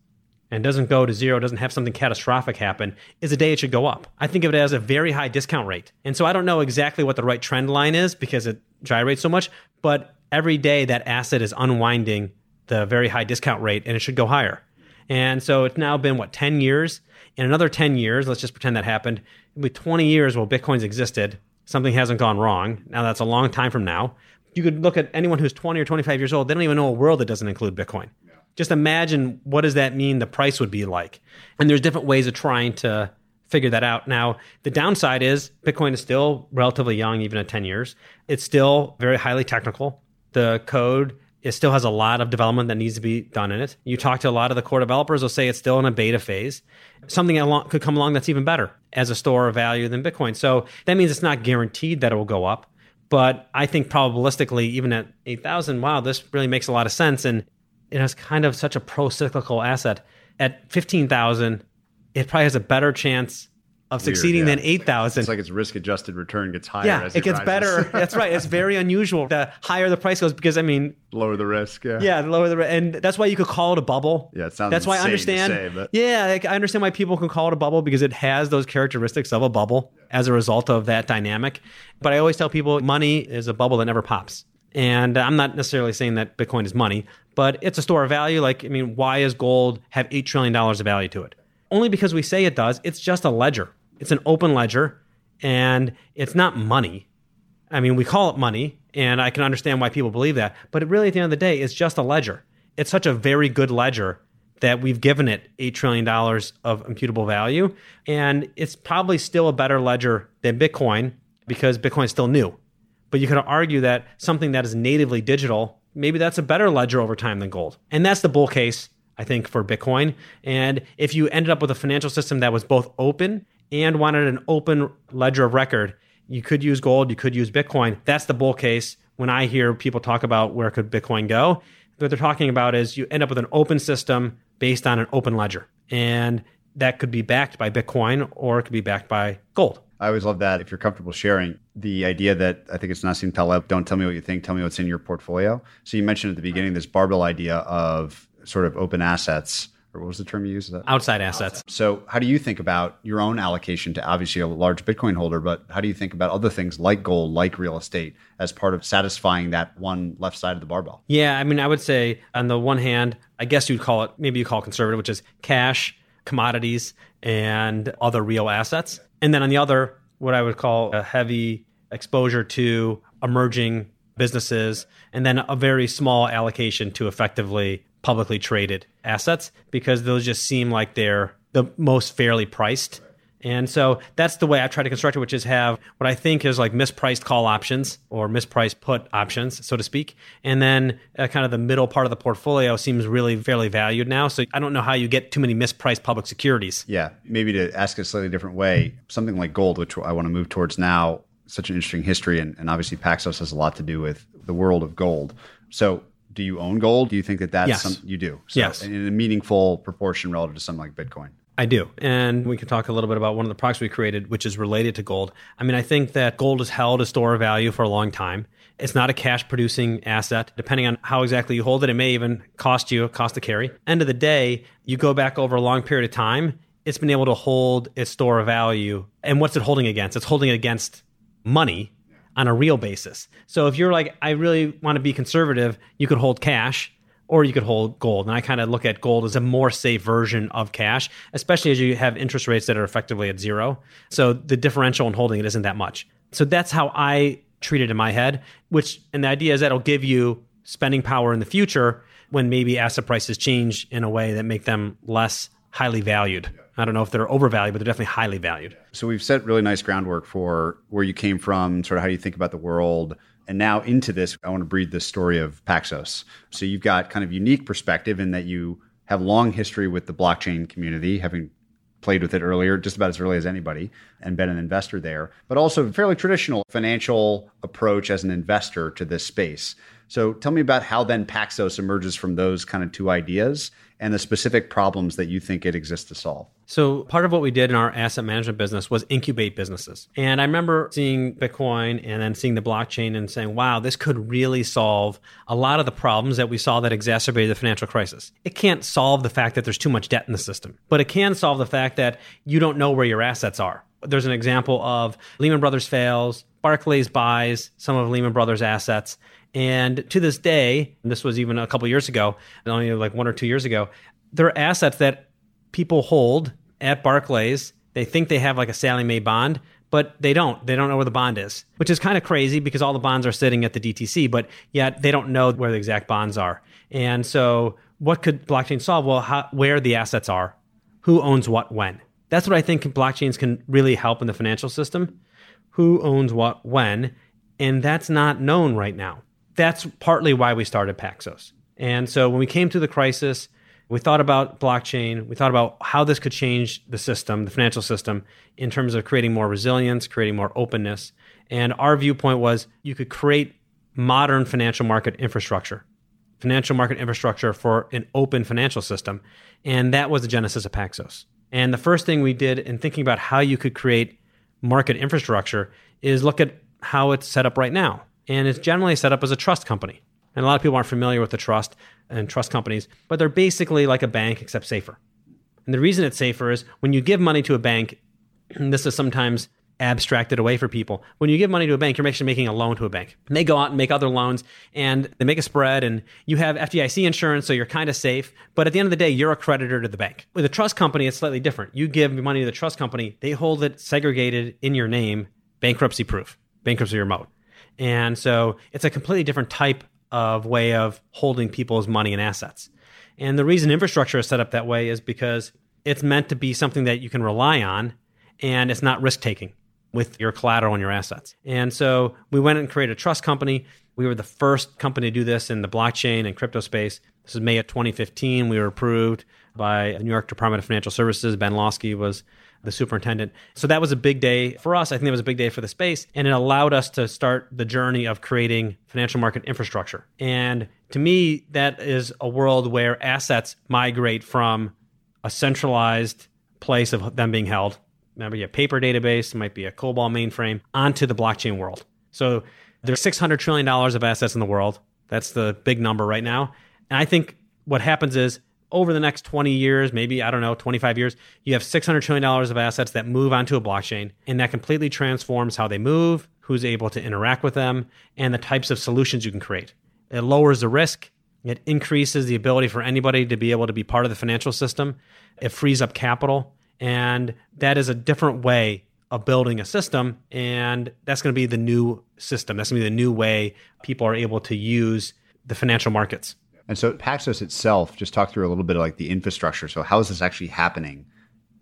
and doesn't go to zero, doesn't have something catastrophic happen, is a day it should go up. I think of it as a very high discount rate. And so I don't know exactly what the right trend line is because it gyrates so much, but every day that asset is unwinding the very high discount rate and it should go higher. And so it's now been what 10 years. In another 10 years, let's just pretend that happened. It'll be 20 years while Bitcoin's existed. Something hasn't gone wrong. Now that's a long time from now. You could look at anyone who's 20 or 25 years old. They don't even know a world that doesn't include Bitcoin. Just imagine what does that mean the price would be like. And there's different ways of trying to figure that out. Now, the downside is Bitcoin is still relatively young, even at 10 years. It's still very highly technical. The code it still has a lot of development that needs to be done in it. You talk to a lot of the core developers, they'll say it's still in a beta phase. Something along, could come along that's even better as a store of value than Bitcoin. So that means it's not guaranteed that it will go up. But I think probabilistically, even at 8,000, wow, this really makes a lot of sense. And it has kind of such a pro cyclical asset. At 15,000, it probably has a better chance of succeeding yeah. than 8,000. It's like its risk adjusted return gets higher. Yeah, it, it, gets rises. better. that's right. It's very unusual. The higher the price goes, because I mean, lower the risk. Yeah. Yeah, lower the risk. And that's why you could call it a bubble. Yeah, it sounds That's why I understand. Say, but... Yeah, like, I understand why people can call it a bubble because it has those characteristics of a bubble as a result of that dynamic. But I always tell people money is a bubble that never pops. And I'm not necessarily saying that Bitcoin is money, but it's a store of value. Like, I mean, why does gold have $8 trillion of value to it? Only because we say it does. It's just a ledger it's an open ledger and it's not money. I mean, we call it money, and I can understand why people believe that, but really, at the end of the day, it's just a ledger. It's such a very good ledger that we've given it $8 trillion of imputable value. And it's probably still a better ledger than Bitcoin because Bitcoin is still new. But you could argue that something that is natively digital, maybe that's a better ledger over time than gold. And that's the bull case, I think, for Bitcoin. And if you ended up with a financial system that was both open and wanted an open ledger of record, you could use gold, you could use Bitcoin. That's the bull case. When I hear people talk about where could Bitcoin go, what they're talking about is you end up with an open system based on an open ledger. And that could be backed by Bitcoin or it could be backed by gold. I always love that. If you're comfortable sharing the idea that I think it's Nassim Taleb, don't tell me what you think, tell me what's in your portfolio. So you mentioned at the beginning this barbell idea of sort of open assets or what was the term you used? Outside assets. So, how do you think about your own allocation to obviously a large Bitcoin holder, but how do you think about other things like gold, like real estate, as part of satisfying that one left side of the barbell? Yeah, I mean, I would say on the one hand, I guess you'd call it maybe you call it conservative, which is cash, commodities, and other real assets, and then on the other, what I would call a heavy exposure to emerging businesses, and then a very small allocation to effectively publicly traded assets because those just seem like they're the most fairly priced. And so that's the way I try to construct it, which is have what I think is like mispriced call options or mispriced put options, so to speak. And then uh, kind of the middle part of the portfolio seems really fairly valued now. So I don't know how you get too many mispriced public securities. Yeah. Maybe to ask a slightly different way, something like gold, which I want to move towards now, such an interesting history. And, and obviously, Paxos has a lot to do with the world of gold. So do you own gold? Do you think that that's yes. something you do? So yes. In a meaningful proportion relative to something like Bitcoin. I do. And we can talk a little bit about one of the products we created, which is related to gold. I mean, I think that gold is held a store of value for a long time. It's not a cash producing asset. Depending on how exactly you hold it, it may even cost you, cost to carry. End of the day, you go back over a long period of time, it's been able to hold its store of value. And what's it holding against? It's holding it against money on a real basis. So if you're like, I really want to be conservative, you could hold cash or you could hold gold. And I kind of look at gold as a more safe version of cash, especially as you have interest rates that are effectively at zero. So the differential in holding it isn't that much. So that's how I treat it in my head, which, and the idea is that it'll give you spending power in the future when maybe asset prices change in a way that make them less highly valued. I don't know if they're overvalued, but they're definitely highly valued. So we've set really nice groundwork for where you came from, sort of how you think about the world. And now into this, I want to breathe the story of Paxos. So you've got kind of unique perspective in that you have long history with the blockchain community, having played with it earlier, just about as early as anybody, and been an investor there, but also a fairly traditional financial approach as an investor to this space. So tell me about how then Paxos emerges from those kind of two ideas and the specific problems that you think it exists to solve. So, part of what we did in our asset management business was incubate businesses. And I remember seeing Bitcoin and then seeing the blockchain and saying, wow, this could really solve a lot of the problems that we saw that exacerbated the financial crisis. It can't solve the fact that there's too much debt in the system, but it can solve the fact that you don't know where your assets are. There's an example of Lehman Brothers fails, Barclays buys some of Lehman Brothers assets. And to this day, and this was even a couple years ago, only like one or two years ago, there are assets that people hold at Barclays. They think they have like a Sallie Mae bond, but they don't. They don't know where the bond is, which is kind of crazy because all the bonds are sitting at the DTC, but yet they don't know where the exact bonds are. And so, what could blockchain solve? Well, how, where the assets are, who owns what when. That's what I think blockchains can really help in the financial system. Who owns what when, and that's not known right now. That's partly why we started Paxos. And so when we came to the crisis, we thought about blockchain. We thought about how this could change the system, the financial system, in terms of creating more resilience, creating more openness. And our viewpoint was you could create modern financial market infrastructure, financial market infrastructure for an open financial system. And that was the genesis of Paxos. And the first thing we did in thinking about how you could create market infrastructure is look at how it's set up right now. And it's generally set up as a trust company. And a lot of people aren't familiar with the trust and trust companies, but they're basically like a bank except safer. And the reason it's safer is when you give money to a bank, this is sometimes abstracted away for people. When you give money to a bank, you're actually making a loan to a bank. And they go out and make other loans and they make a spread and you have FDIC insurance, so you're kind of safe. But at the end of the day, you're a creditor to the bank. With a trust company, it's slightly different. You give money to the trust company, they hold it segregated in your name, bankruptcy proof, bankruptcy remote. And so it's a completely different type of way of holding people's money and assets. And the reason infrastructure is set up that way is because it's meant to be something that you can rely on and it's not risk taking with your collateral and your assets. And so we went and created a trust company. We were the first company to do this in the blockchain and crypto space. This is May of 2015. We were approved by the New York Department of Financial Services. Ben Lawsky was the superintendent. So that was a big day for us. I think it was a big day for the space. And it allowed us to start the journey of creating financial market infrastructure. And to me, that is a world where assets migrate from a centralized place of them being held. Maybe a paper database, it might be a COBOL mainframe, onto the blockchain world. So there's $600 trillion of assets in the world. That's the big number right now. And I think what happens is over the next 20 years, maybe, I don't know, 25 years, you have $600 trillion of assets that move onto a blockchain, and that completely transforms how they move, who's able to interact with them, and the types of solutions you can create. It lowers the risk, it increases the ability for anybody to be able to be part of the financial system, it frees up capital, and that is a different way of building a system, and that's going to be the new system. That's going to be the new way people are able to use the financial markets. And so Paxos itself, just talk through a little bit of like the infrastructure. So how is this actually happening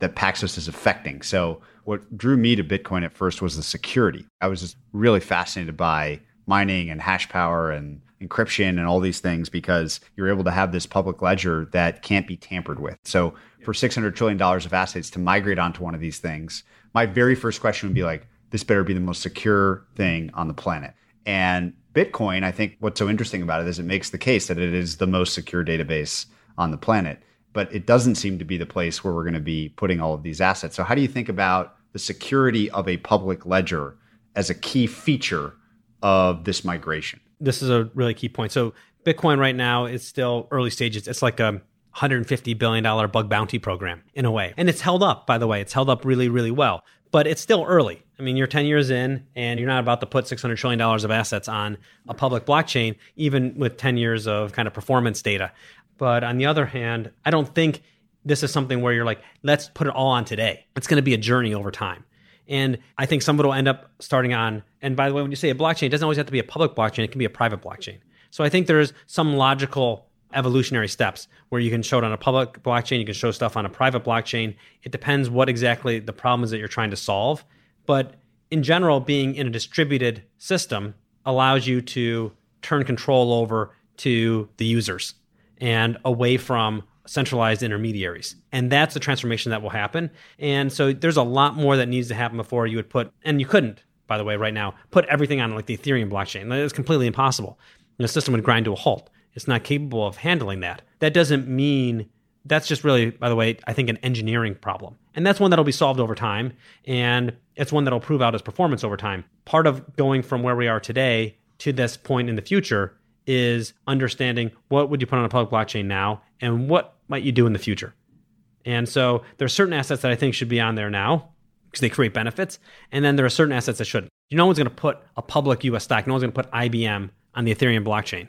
that Paxos is affecting? So what drew me to Bitcoin at first was the security. I was just really fascinated by mining and hash power and encryption and all these things because you're able to have this public ledger that can't be tampered with. So for $600 trillion of assets to migrate onto one of these things, my very first question would be like, this better be the most secure thing on the planet. And Bitcoin, I think what's so interesting about it is it makes the case that it is the most secure database on the planet, but it doesn't seem to be the place where we're going to be putting all of these assets. So, how do you think about the security of a public ledger as a key feature of this migration? This is a really key point. So, Bitcoin right now is still early stages. It's like a $150 billion bug bounty program in a way. And it's held up, by the way. It's held up really, really well but it's still early. I mean, you're 10 years in and you're not about to put $600 trillion of assets on a public blockchain, even with 10 years of kind of performance data. But on the other hand, I don't think this is something where you're like, let's put it all on today. It's going to be a journey over time. And I think some of it will end up starting on, and by the way, when you say a blockchain, it doesn't always have to be a public blockchain, it can be a private blockchain. So I think there's some logical evolutionary steps where you can show it on a public blockchain, you can show stuff on a private blockchain. It depends what exactly the problem is that you're trying to solve. But in general, being in a distributed system allows you to turn control over to the users and away from centralized intermediaries. And that's the transformation that will happen. And so there's a lot more that needs to happen before you would put, and you couldn't, by the way, right now, put everything on like the Ethereum blockchain. It's completely impossible. The system would grind to a halt. It's not capable of handling that. That doesn't mean that's just really, by the way, I think an engineering problem. And that's one that'll be solved over time. And it's one that'll prove out its performance over time. Part of going from where we are today to this point in the future is understanding what would you put on a public blockchain now and what might you do in the future. And so there are certain assets that I think should be on there now because they create benefits. And then there are certain assets that shouldn't. No one's going to put a public US stock, no one's going to put IBM on the Ethereum blockchain.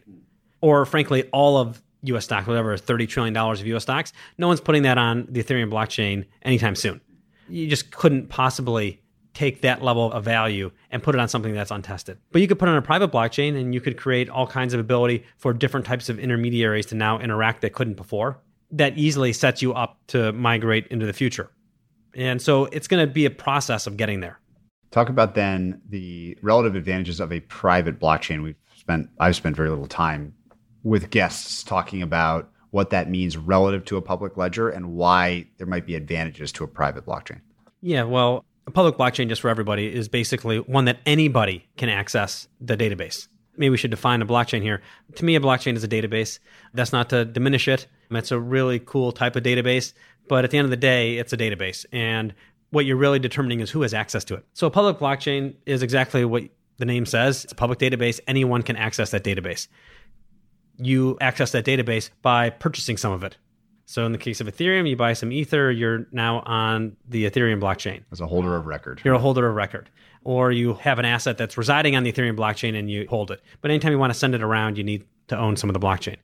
Or frankly, all of US stocks, whatever, $30 trillion of US stocks, no one's putting that on the Ethereum blockchain anytime soon. You just couldn't possibly take that level of value and put it on something that's untested. But you could put it on a private blockchain and you could create all kinds of ability for different types of intermediaries to now interact that couldn't before. That easily sets you up to migrate into the future. And so it's going to be a process of getting there. Talk about then the relative advantages of a private blockchain. We've spent I've spent very little time with guests talking about what that means relative to a public ledger and why there might be advantages to a private blockchain. Yeah, well, a public blockchain, just for everybody, is basically one that anybody can access the database. Maybe we should define a blockchain here. To me, a blockchain is a database. That's not to diminish it. It's a really cool type of database, but at the end of the day, it's a database. And what you're really determining is who has access to it. So a public blockchain is exactly what the name says. It's a public database. Anyone can access that database. You access that database by purchasing some of it. So in the case of Ethereum, you buy some Ether, you're now on the Ethereum blockchain. As a holder of record. You're a holder of record. Or you have an asset that's residing on the Ethereum blockchain and you hold it. But anytime you want to send it around, you need to own some of the blockchain.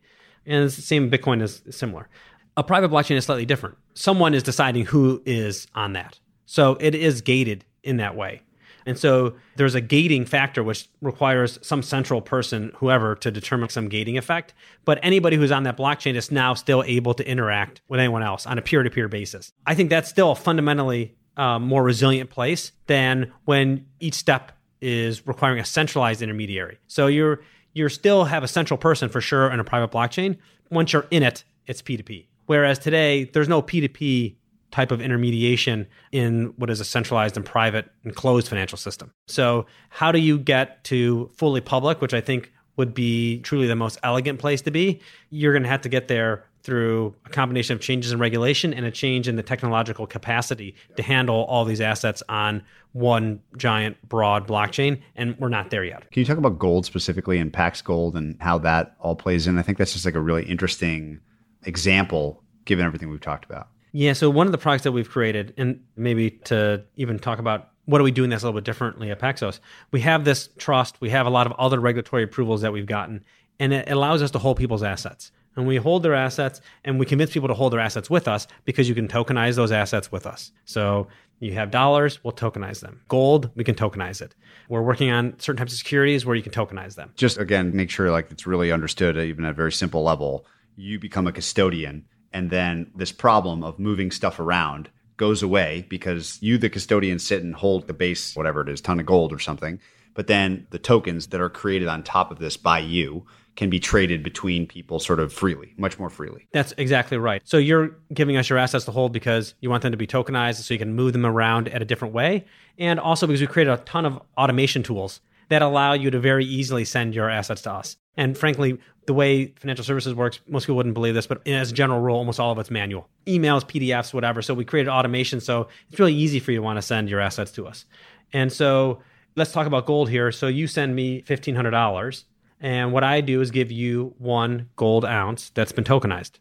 And it's the same Bitcoin is similar. A private blockchain is slightly different. Someone is deciding who is on that. So it is gated in that way. And so there's a gating factor which requires some central person, whoever, to determine some gating effect. But anybody who's on that blockchain is now still able to interact with anyone else on a peer to peer basis. I think that's still a fundamentally uh, more resilient place than when each step is requiring a centralized intermediary. So you're you still have a central person for sure in a private blockchain. Once you're in it, it's P2P. Whereas today, there's no P2P type of intermediation in what is a centralized and private and closed financial system. So, how do you get to fully public, which I think would be truly the most elegant place to be? You're going to have to get there through a combination of changes in regulation and a change in the technological capacity to handle all these assets on one giant broad blockchain and we're not there yet. Can you talk about gold specifically and Pax Gold and how that all plays in? I think that's just like a really interesting example given everything we've talked about. Yeah. So one of the products that we've created, and maybe to even talk about what are we doing that's a little bit differently at Paxos, we have this trust. We have a lot of other regulatory approvals that we've gotten, and it allows us to hold people's assets. And we hold their assets, and we convince people to hold their assets with us because you can tokenize those assets with us. So you have dollars, we'll tokenize them. Gold, we can tokenize it. We're working on certain types of securities where you can tokenize them. Just again, make sure like it's really understood, even at a very simple level. You become a custodian and then this problem of moving stuff around goes away because you the custodian sit and hold the base whatever it is ton of gold or something but then the tokens that are created on top of this by you can be traded between people sort of freely, much more freely. That's exactly right. So you're giving us your assets to hold because you want them to be tokenized so you can move them around at a different way. And also because we created a ton of automation tools that allow you to very easily send your assets to us. And frankly, the way financial services works, most people wouldn't believe this, but as a general rule, almost all of it's manual. Emails, PDFs, whatever. So we created automation. So it's really easy for you to want to send your assets to us. And so let's talk about gold here. So you send me $1,500. And what I do is give you one gold ounce that's been tokenized.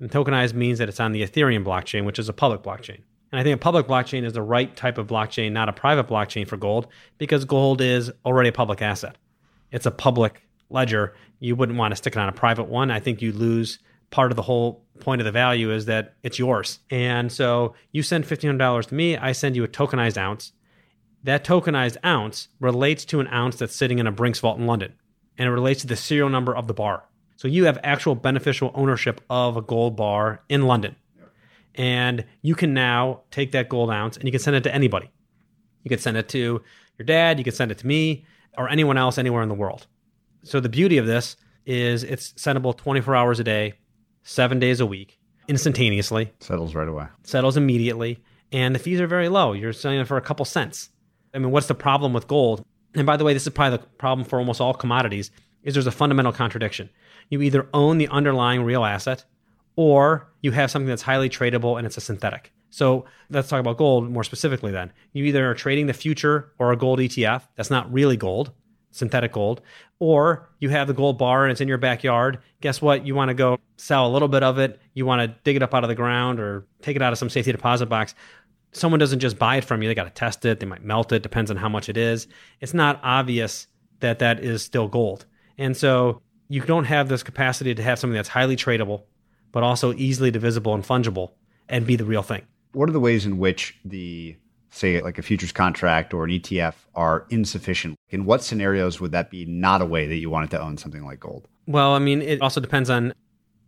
And tokenized means that it's on the Ethereum blockchain, which is a public blockchain. And I think a public blockchain is the right type of blockchain, not a private blockchain for gold, because gold is already a public asset. It's a public ledger, you wouldn't want to stick it on a private one. I think you lose part of the whole point of the value is that it's yours. And so you send $1,500 to me, I send you a tokenized ounce. That tokenized ounce relates to an ounce that's sitting in a Brinks vault in London, and it relates to the serial number of the bar. So you have actual beneficial ownership of a gold bar in London. And you can now take that gold ounce and you can send it to anybody. You can send it to your dad, you can send it to me, or anyone else anywhere in the world. So the beauty of this is it's sendable 24 hours a day, seven days a week. instantaneously, Settles right away. settles immediately, and the fees are very low. You're selling it for a couple cents. I mean, what's the problem with gold? And by the way, this is probably the problem for almost all commodities is there's a fundamental contradiction. You either own the underlying real asset or you have something that's highly tradable and it's a synthetic. So let's talk about gold more specifically then. You either are trading the future or a gold ETF. That's not really gold, synthetic gold. Or you have the gold bar and it's in your backyard. Guess what? You want to go sell a little bit of it. You want to dig it up out of the ground or take it out of some safety deposit box. Someone doesn't just buy it from you. They got to test it. They might melt it. Depends on how much it is. It's not obvious that that is still gold. And so you don't have this capacity to have something that's highly tradable, but also easily divisible and fungible and be the real thing. What are the ways in which the say like a futures contract or an ETF are insufficient? In what scenarios would that be not a way that you wanted to own something like gold? Well, I mean, it also depends on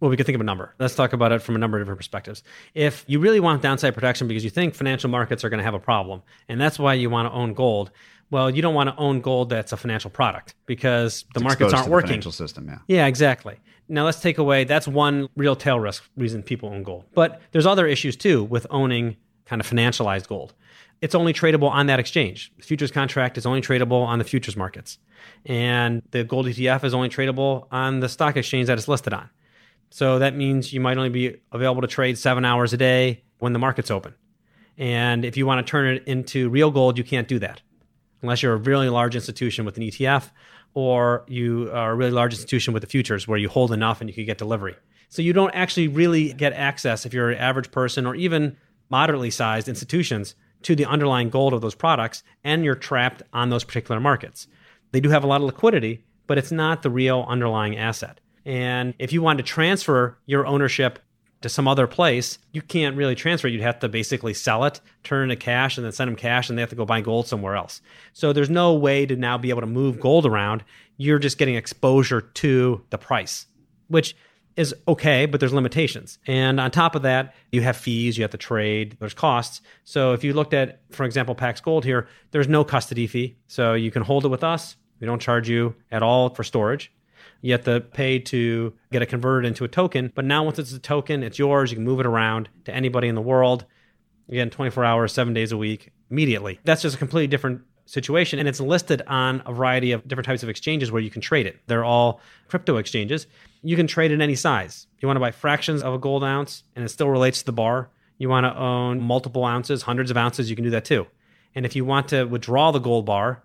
well, we could think of a number. Let's talk about it from a number of different perspectives. If you really want downside protection because you think financial markets are going to have a problem, and that's why you want to own gold, well, you don't want to own gold that's a financial product because the It's markets aren't to the working. Financial system, yeah. Yeah, exactly. Now let's take away that's one real tail risk reason people own gold. But there's other issues too with owning kind of financialized gold. It's only tradable on that exchange. The futures contract is only tradable on the futures markets. And the gold ETF is only tradable on the stock exchange that it's listed on. So that means you might only be available to trade seven hours a day when the market's open. And if you want to turn it into real gold, you can't do that unless you're a really large institution with an ETF or you are a really large institution with the futures where you hold enough and you can get delivery. So you don't actually really get access if you're an average person or even moderately sized institutions to the underlying gold of those products and you're trapped on those particular markets. They do have a lot of liquidity, but it's not the real underlying asset. And if you want to transfer your ownership to some other place, you can't really transfer. You'd have to basically sell it, turn it into cash, and then send them cash, and they have to go buy gold somewhere else. So there's no way to now be able to move gold around. You're just getting exposure to the price, which is okay, but there's limitations. And on top of that, you have fees, you have to trade, there's costs. So if you looked at, for example, Pax Gold here, there's no custody fee. So you can hold it with us. We don't charge you at all for storage. You have to pay to get it converted into a token. But now, once it's a token, it's yours. You can move it around to anybody in the world. Again, 24 hours, seven days a week, immediately. That's just a completely different situation. And it's listed on a variety of different types of exchanges where you can trade it. They're all crypto exchanges. You can trade in any size. You want to buy fractions of a gold ounce and it still relates to the bar. You want to own multiple ounces, hundreds of ounces, you can do that too. And if you want to withdraw the gold bar,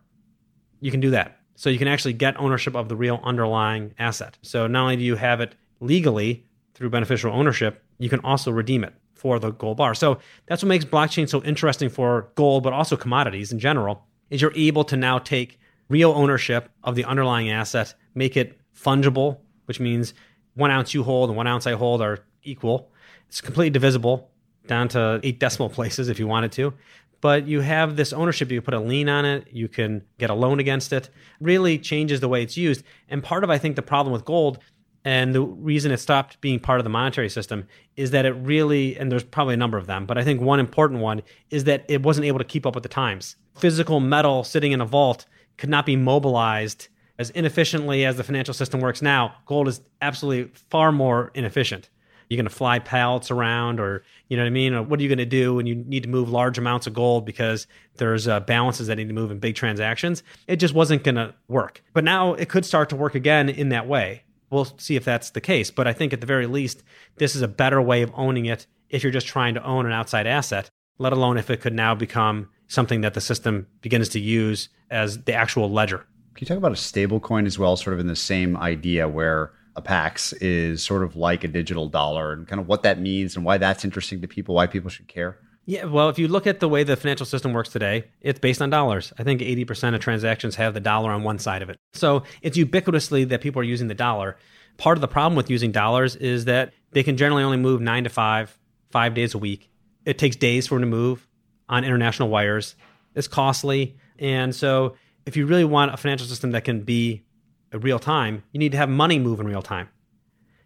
you can do that. So you can actually get ownership of the real underlying asset. So not only do you have it legally through beneficial ownership, you can also redeem it for the gold bar. So that's what makes blockchain so interesting for gold, but also commodities in general, is you're able to now take real ownership of the underlying asset, make it fungible, which means one ounce you hold and one ounce I hold are equal. It's completely divisible down to eight decimal places if you wanted to but you have this ownership. You can put a lien on it. You can get a loan against it. Really changes the way it's used. And part of, I think, the problem with gold and the reason it stopped being part of the monetary system is that it really, and there's probably a number of them, but I think one important one is that it wasn't able to keep up with the times. Physical metal sitting in a vault could not be mobilized as inefficiently as the financial system works now. Gold is absolutely far more inefficient. You're going to fly pallets around, or you know what I mean? What are you going to do when you need to move large amounts of gold because there's uh, balances that need to move in big transactions? It just wasn't going to work. But now it could start to work again in that way. We'll see if that's the case. But I think at the very least, this is a better way of owning it if you're just trying to own an outside asset, let alone if it could now become something that the system begins to use as the actual ledger. Can you talk about a stable coin as well, sort of in the same idea where a PAX is sort of like a digital dollar and kind of what that means and why that's interesting to people, why people should care? Yeah, well, if you look at the way the financial system works today, it's based on dollars. I think 80% of transactions have the dollar on one side of it. So it's ubiquitously that people are using the dollar. Part of the problem with using dollars is that they can generally only move nine to five, five days a week. It takes days for them to move on international wires. It's costly. And so if you really want a financial system that can be real time, you need to have money move in real time.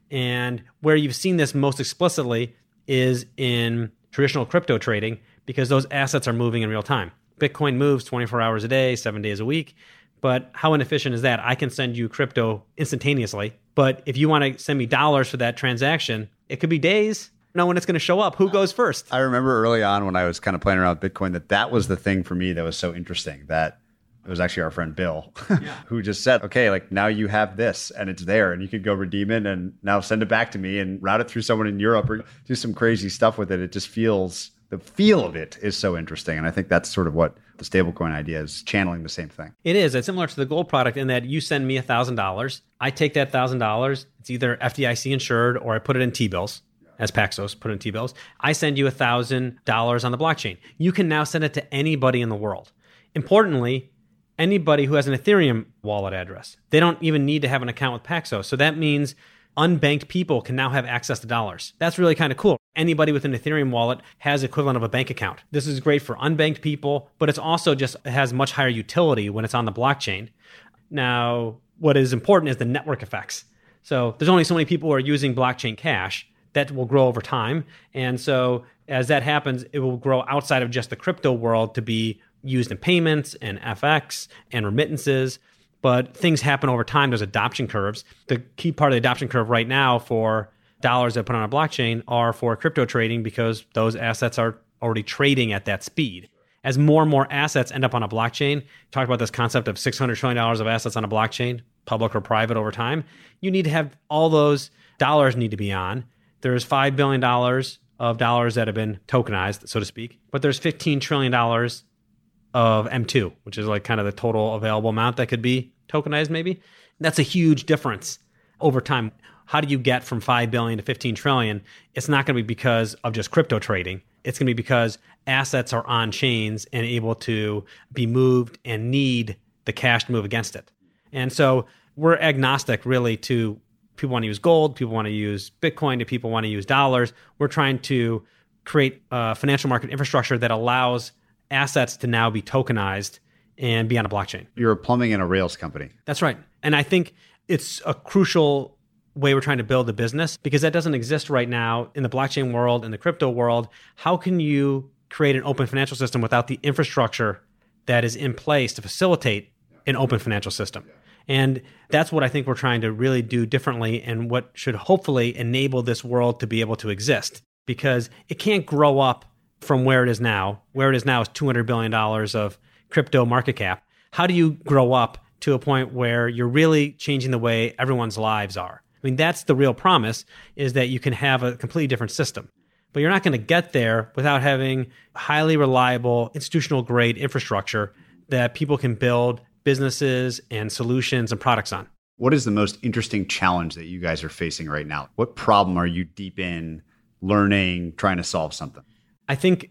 And where you've seen this most explicitly is in traditional crypto trading because those assets are moving in real time. Bitcoin moves 24 hours a day, seven days a week. But how inefficient is that? I can send you crypto instantaneously. But if you want to send me dollars for that transaction, it could be days. know when it's going to show up. Who goes first? I remember early on when I was kind of playing around with Bitcoin that that was the thing for me that was so interesting that it was actually our friend Bill yeah. who just said, okay, like now you have this and it's there and you could go redeem it and now send it back to me and route it through someone in Europe or do some crazy stuff with it. It just feels, the feel of it is so interesting. And I think that's sort of what the stablecoin idea is channeling the same thing. It is. It's similar to the gold product in that you send me $1,000. I take that $1,000. It's either FDIC insured or I put it in T bills as Paxos, put in T bills. I send you $1,000 on the blockchain. You can now send it to anybody in the world. Importantly, anybody who has an Ethereum wallet address. They don't even need to have an account with Paxos. So that means unbanked people can now have access to dollars. That's really kind of cool. Anybody with an Ethereum wallet has equivalent of a bank account. This is great for unbanked people, but it's also just it has much higher utility when it's on the blockchain. Now, what is important is the network effects. So there's only so many people who are using blockchain cash that will grow over time. And so as that happens, it will grow outside of just the crypto world to be used in payments and FX and remittances. But things happen over time. There's adoption curves. The key part of the adoption curve right now for dollars that put on a blockchain are for crypto trading because those assets are already trading at that speed. As more and more assets end up on a blockchain, talked about this concept of $600 trillion of assets on a blockchain, public or private over time. You need to have all those dollars need to be on. There's $5 billion of dollars that have been tokenized, so to speak, but there's $15 trillion of M2, which is like kind of the total available amount that could be tokenized, maybe. That's a huge difference over time. How do you get from 5 billion to 15 trillion? It's not going to be because of just crypto trading. It's going to be because assets are on chains and able to be moved and need the cash to move against it. And so we're agnostic really to people want to use gold, people want to use Bitcoin, do people want to use dollars. We're trying to create a financial market infrastructure that allows assets to now be tokenized and be on a blockchain. You're a plumbing and a Rails company. That's right. And I think it's a crucial way we're trying to build a business because that doesn't exist right now in the blockchain world, in the crypto world. How can you create an open financial system without the infrastructure that is in place to facilitate an open financial system? And that's what I think we're trying to really do differently and what should hopefully enable this world to be able to exist because it can't grow up from where it is now. Where it is now is $200 billion of crypto market cap. How do you grow up to a point where you're really changing the way everyone's lives are? I mean, that's the real promise is that you can have a completely different system. But you're not going to get there without having highly reliable, institutional grade infrastructure that people can build businesses and solutions and products on. What is the most interesting challenge that you guys are facing right now? What problem are you deep in learning, trying to solve something? I think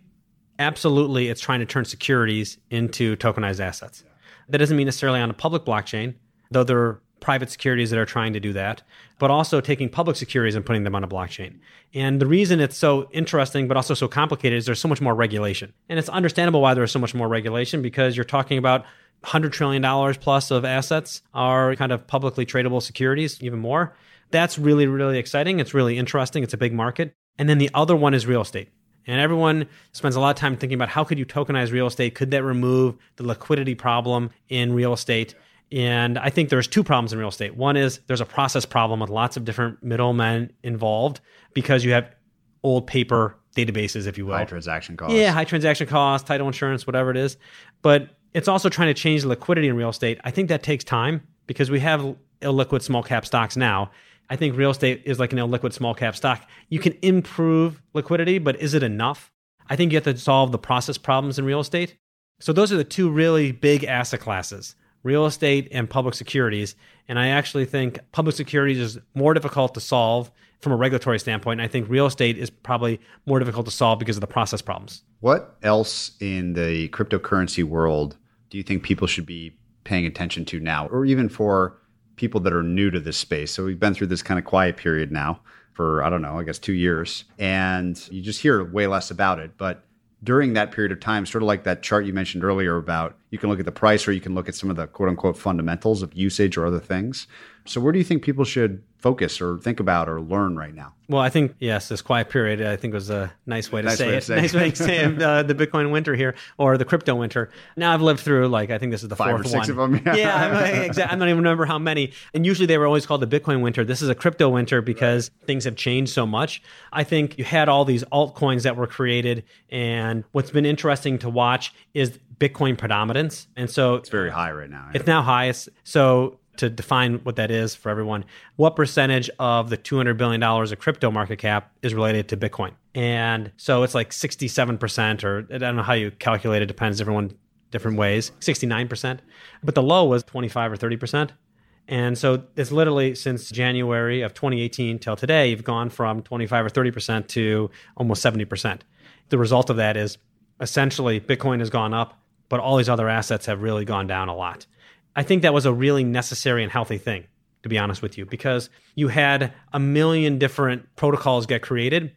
absolutely it's trying to turn securities into tokenized assets. That doesn't mean necessarily on a public blockchain, though there are private securities that are trying to do that, but also taking public securities and putting them on a blockchain. And the reason it's so interesting, but also so complicated, is there's so much more regulation. And it's understandable why there's so much more regulation because you're talking about $100 trillion plus of assets are kind of publicly tradable securities, even more. That's really, really exciting. It's really interesting. It's a big market. And then the other one is real estate. And everyone spends a lot of time thinking about how could you tokenize real estate? Could that remove the liquidity problem in real estate? And I think there's two problems in real estate. One is there's a process problem with lots of different middlemen involved because you have old paper databases, if you will. High transaction costs. Yeah, high transaction costs, title insurance, whatever it is. But it's also trying to change the liquidity in real estate. I think that takes time because we have illiquid small cap stocks now. I think real estate is like an illiquid small cap stock. You can improve liquidity, but is it enough? I think you have to solve the process problems in real estate. So those are the two really big asset classes real estate and public securities. And I actually think public securities is more difficult to solve from a regulatory standpoint. And I think real estate is probably more difficult to solve because of the process problems. What else in the cryptocurrency world do you think people should be paying attention to now, or even for people that are new to this space. So we've been through this kind of quiet period now for, I don't know, I guess two years. And you just hear way less about it. But during that period of time, sort of like that chart you mentioned earlier about You can look at the price or you can look at some of the quote unquote fundamentals of usage or other things. So, where do you think people should focus or think about or learn right now? Well, I think yes, this quiet period I think was a nice way to Nice say way to it. say nice way to say it, uh, the Bitcoin winter here or the crypto winter. Now I've lived through like I think this is the Five or fourth six one. of them, yeah. yeah, I'm, uh, exact- I don't even remember how many. And usually they were always called the Bitcoin winter. This is a crypto winter because things have changed so much. I think you had all these altcoins that were created, and what's been interesting to watch is Bitcoin predominance. And so It's very high right now. it's now highest. So to define what that is for everyone, what percentage of the $200 billion of crypto market cap is related to Bitcoin? And so it's like 67%, or I don't know how you calculate it, depends everyone different ways, 69%. But the low was 25 or 30%. And so it's literally since January of 2018 till today, you've gone from 25 or 30% to almost 70%. The result of that is essentially Bitcoin has gone up, but all these other assets have really gone down a lot. I think that was a really necessary and healthy thing, to be honest with you, because you had a million different protocols get created.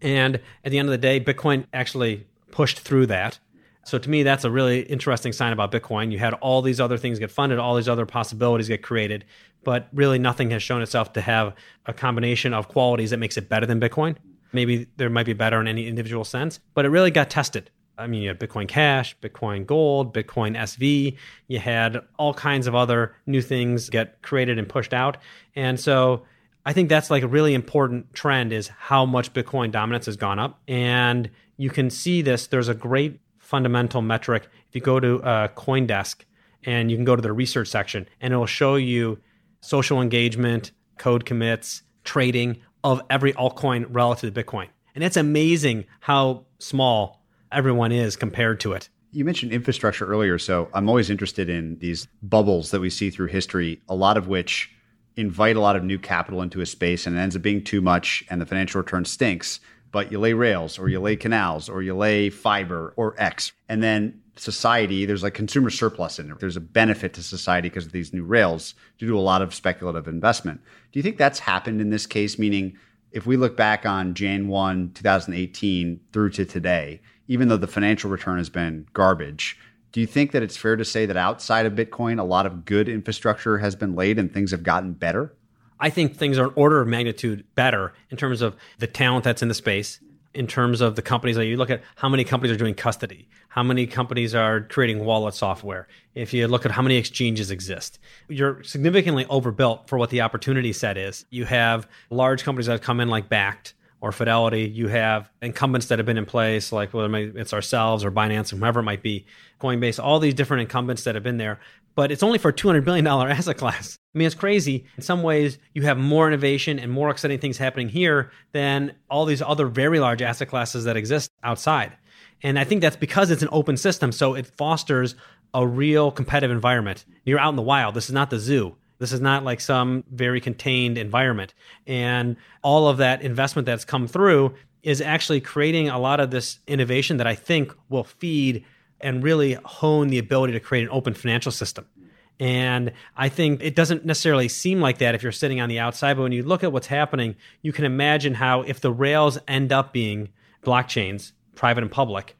And at the end of the day, Bitcoin actually pushed through that. So to me, that's a really interesting sign about Bitcoin. You had all these other things get funded, all these other possibilities get created, but really nothing has shown itself to have a combination of qualities that makes it better than Bitcoin. Maybe there might be better in any individual sense, but it really got tested. I mean, you had Bitcoin Cash, Bitcoin Gold, Bitcoin SV. You had all kinds of other new things get created and pushed out. And so I think that's like a really important trend is how much Bitcoin dominance has gone up. And you can see this. There's a great fundamental metric. If you go to uh, CoinDesk and you can go to the research section and it'll show you social engagement, code commits, trading of every altcoin relative to Bitcoin. And it's amazing how small everyone is compared to it. You mentioned infrastructure earlier, so I'm always interested in these bubbles that we see through history, a lot of which invite a lot of new capital into a space and it ends up being too much and the financial return stinks. But you lay rails or you lay canals or you lay fiber or X. And then society, there's like consumer surplus in it. There's a benefit to society because of these new rails due to a lot of speculative investment. Do you think that's happened in this case? Meaning, if we look back on Jan 1, 2018 through to today, even though the financial return has been garbage, do you think that it's fair to say that outside of Bitcoin, a lot of good infrastructure has been laid and things have gotten better? I think things are an order of magnitude better in terms of the talent that's in the space, in terms of the companies that you look at how many companies are doing custody, how many companies are creating wallet software. If you look at how many exchanges exist, you're significantly overbuilt for what the opportunity set is. You have large companies that have come in like Bakkt or Fidelity. You have incumbents that have been in place, like whether it's ourselves or Binance or whoever it might be, Coinbase, all these different incumbents that have been there. But it's only for a $200 billion asset class. I mean, it's crazy. In some ways, you have more innovation and more exciting things happening here than all these other very large asset classes that exist outside. And I think that's because it's an open system. So it fosters a real competitive environment. You're out in the wild. This is not the zoo. This is not like some very contained environment. And all of that investment that's come through is actually creating a lot of this innovation that I think will feed and really hone the ability to create an open financial system. And I think it doesn't necessarily seem like that if you're sitting on the outside, but when you look at what's happening, you can imagine how if the rails end up being blockchains, private and public,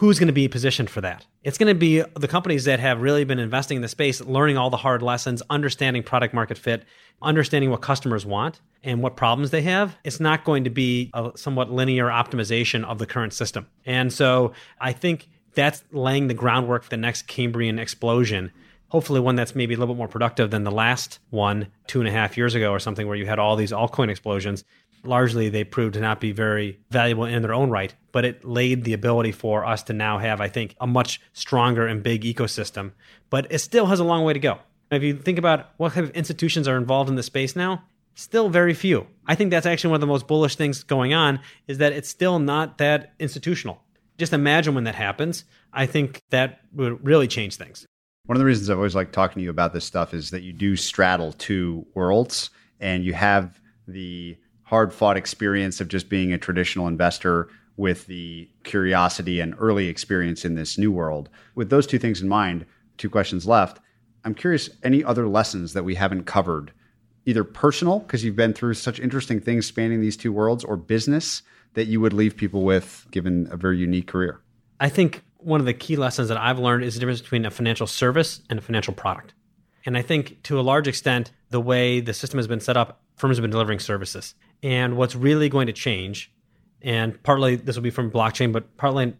who's going to be positioned for that? It's going to be the companies that have really been investing in the space, learning all the hard lessons, understanding product market fit, understanding what customers want and what problems they have. It's not going to be a somewhat linear optimization of the current system. And so I think that's laying the groundwork for the next Cambrian explosion. Hopefully, one that's maybe a little bit more productive than the last one two and a half years ago or something, where you had all these altcoin explosions largely they proved to not be very valuable in their own right, but it laid the ability for us to now have, I think, a much stronger and big ecosystem. But it still has a long way to go. If you think about what kind of institutions are involved in the space now, still very few. I think that's actually one of the most bullish things going on is that it's still not that institutional. Just imagine when that happens. I think that would really change things. One of the reasons I've always liked talking to you about this stuff is that you do straddle two worlds and you have the hard fought experience of just being a traditional investor with the curiosity and early experience in this new world. With those two things in mind, two questions left. I'm curious any other lessons that we haven't covered, either personal, because you've been through such interesting things spanning these two worlds, or business that you would leave people with given a very unique career? I think one of the key lessons that I've learned is the difference between a financial service and a financial product. And I think to a large extent, the way the system has been set up, firms have been delivering services. And what's really going to change, and partly this will be from blockchain, but partly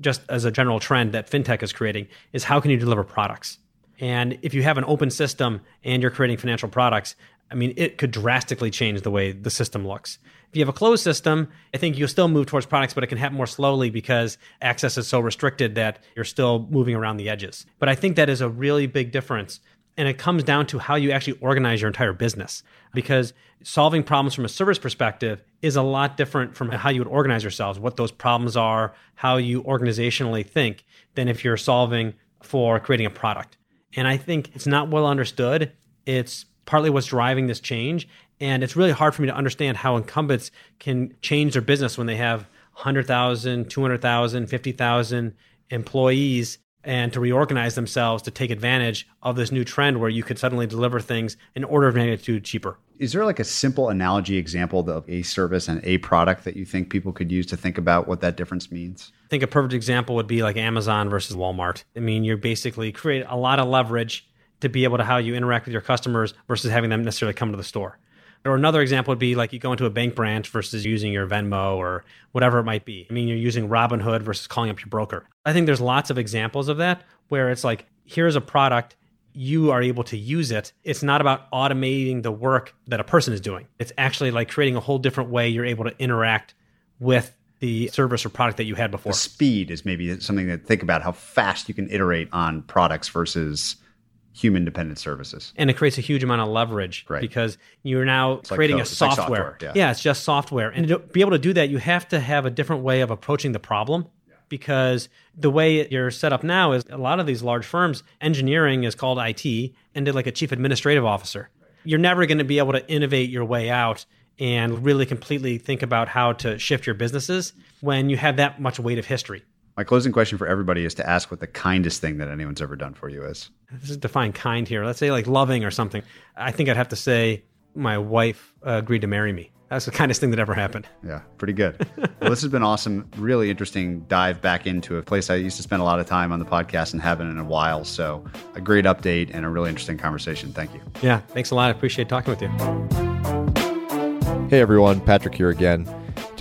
just as a general trend that fintech is creating, is how can you deliver products? And if you have an open system and you're creating financial products, I mean, it could drastically change the way the system looks. If you have a closed system, I think you'll still move towards products, but it can happen more slowly because access is so restricted that you're still moving around the edges. But I think that is a really big difference. And it comes down to how you actually organize your entire business because solving problems from a service perspective is a lot different from how you would organize yourselves, what those problems are, how you organizationally think, than if you're solving for creating a product. And I think it's not well understood. It's partly what's driving this change. And it's really hard for me to understand how incumbents can change their business when they have 100,000, 200,000, 50,000 employees and to reorganize themselves to take advantage of this new trend where you could suddenly deliver things an order of magnitude cheaper. Is there like a simple analogy example of a service and a product that you think people could use to think about what that difference means? I think a perfect example would be like Amazon versus Walmart. I mean, you basically create a lot of leverage to be able to how you interact with your customers versus having them necessarily come to the store. Or another example would be like you go into a bank branch versus using your Venmo or whatever it might be. I mean, you're using Robinhood versus calling up your broker. I think there's lots of examples of that where it's like, here's a product, you are able to use it. It's not about automating the work that a person is doing. It's actually like creating a whole different way you're able to interact with the service or product that you had before. The speed is maybe something to think about how fast you can iterate on products versus human dependent services. And it creates a huge amount of leverage right. because you're now it's creating like a software. Like software yeah. yeah. it's just software. And to be able to do that, you have to have a different way of approaching the problem because the way you're set up now is a lot of these large firms, engineering is called IT and they're like a chief administrative officer. You're never going to be able to innovate your way out and really completely think about how to shift your businesses when you have that much weight of history. My closing question for everybody is to ask what the kindest thing that anyone's ever done for you is. This is define kind here. Let's say like loving or something. I think I'd have to say my wife uh, agreed to marry me. That's the kindest thing that ever happened. Yeah, pretty good. well, this has been awesome. Really interesting dive back into a place I used to spend a lot of time on the podcast and haven't in a while. So, a great update and a really interesting conversation. Thank you. Yeah, thanks a lot. I appreciate talking with you. Hey everyone, Patrick here again.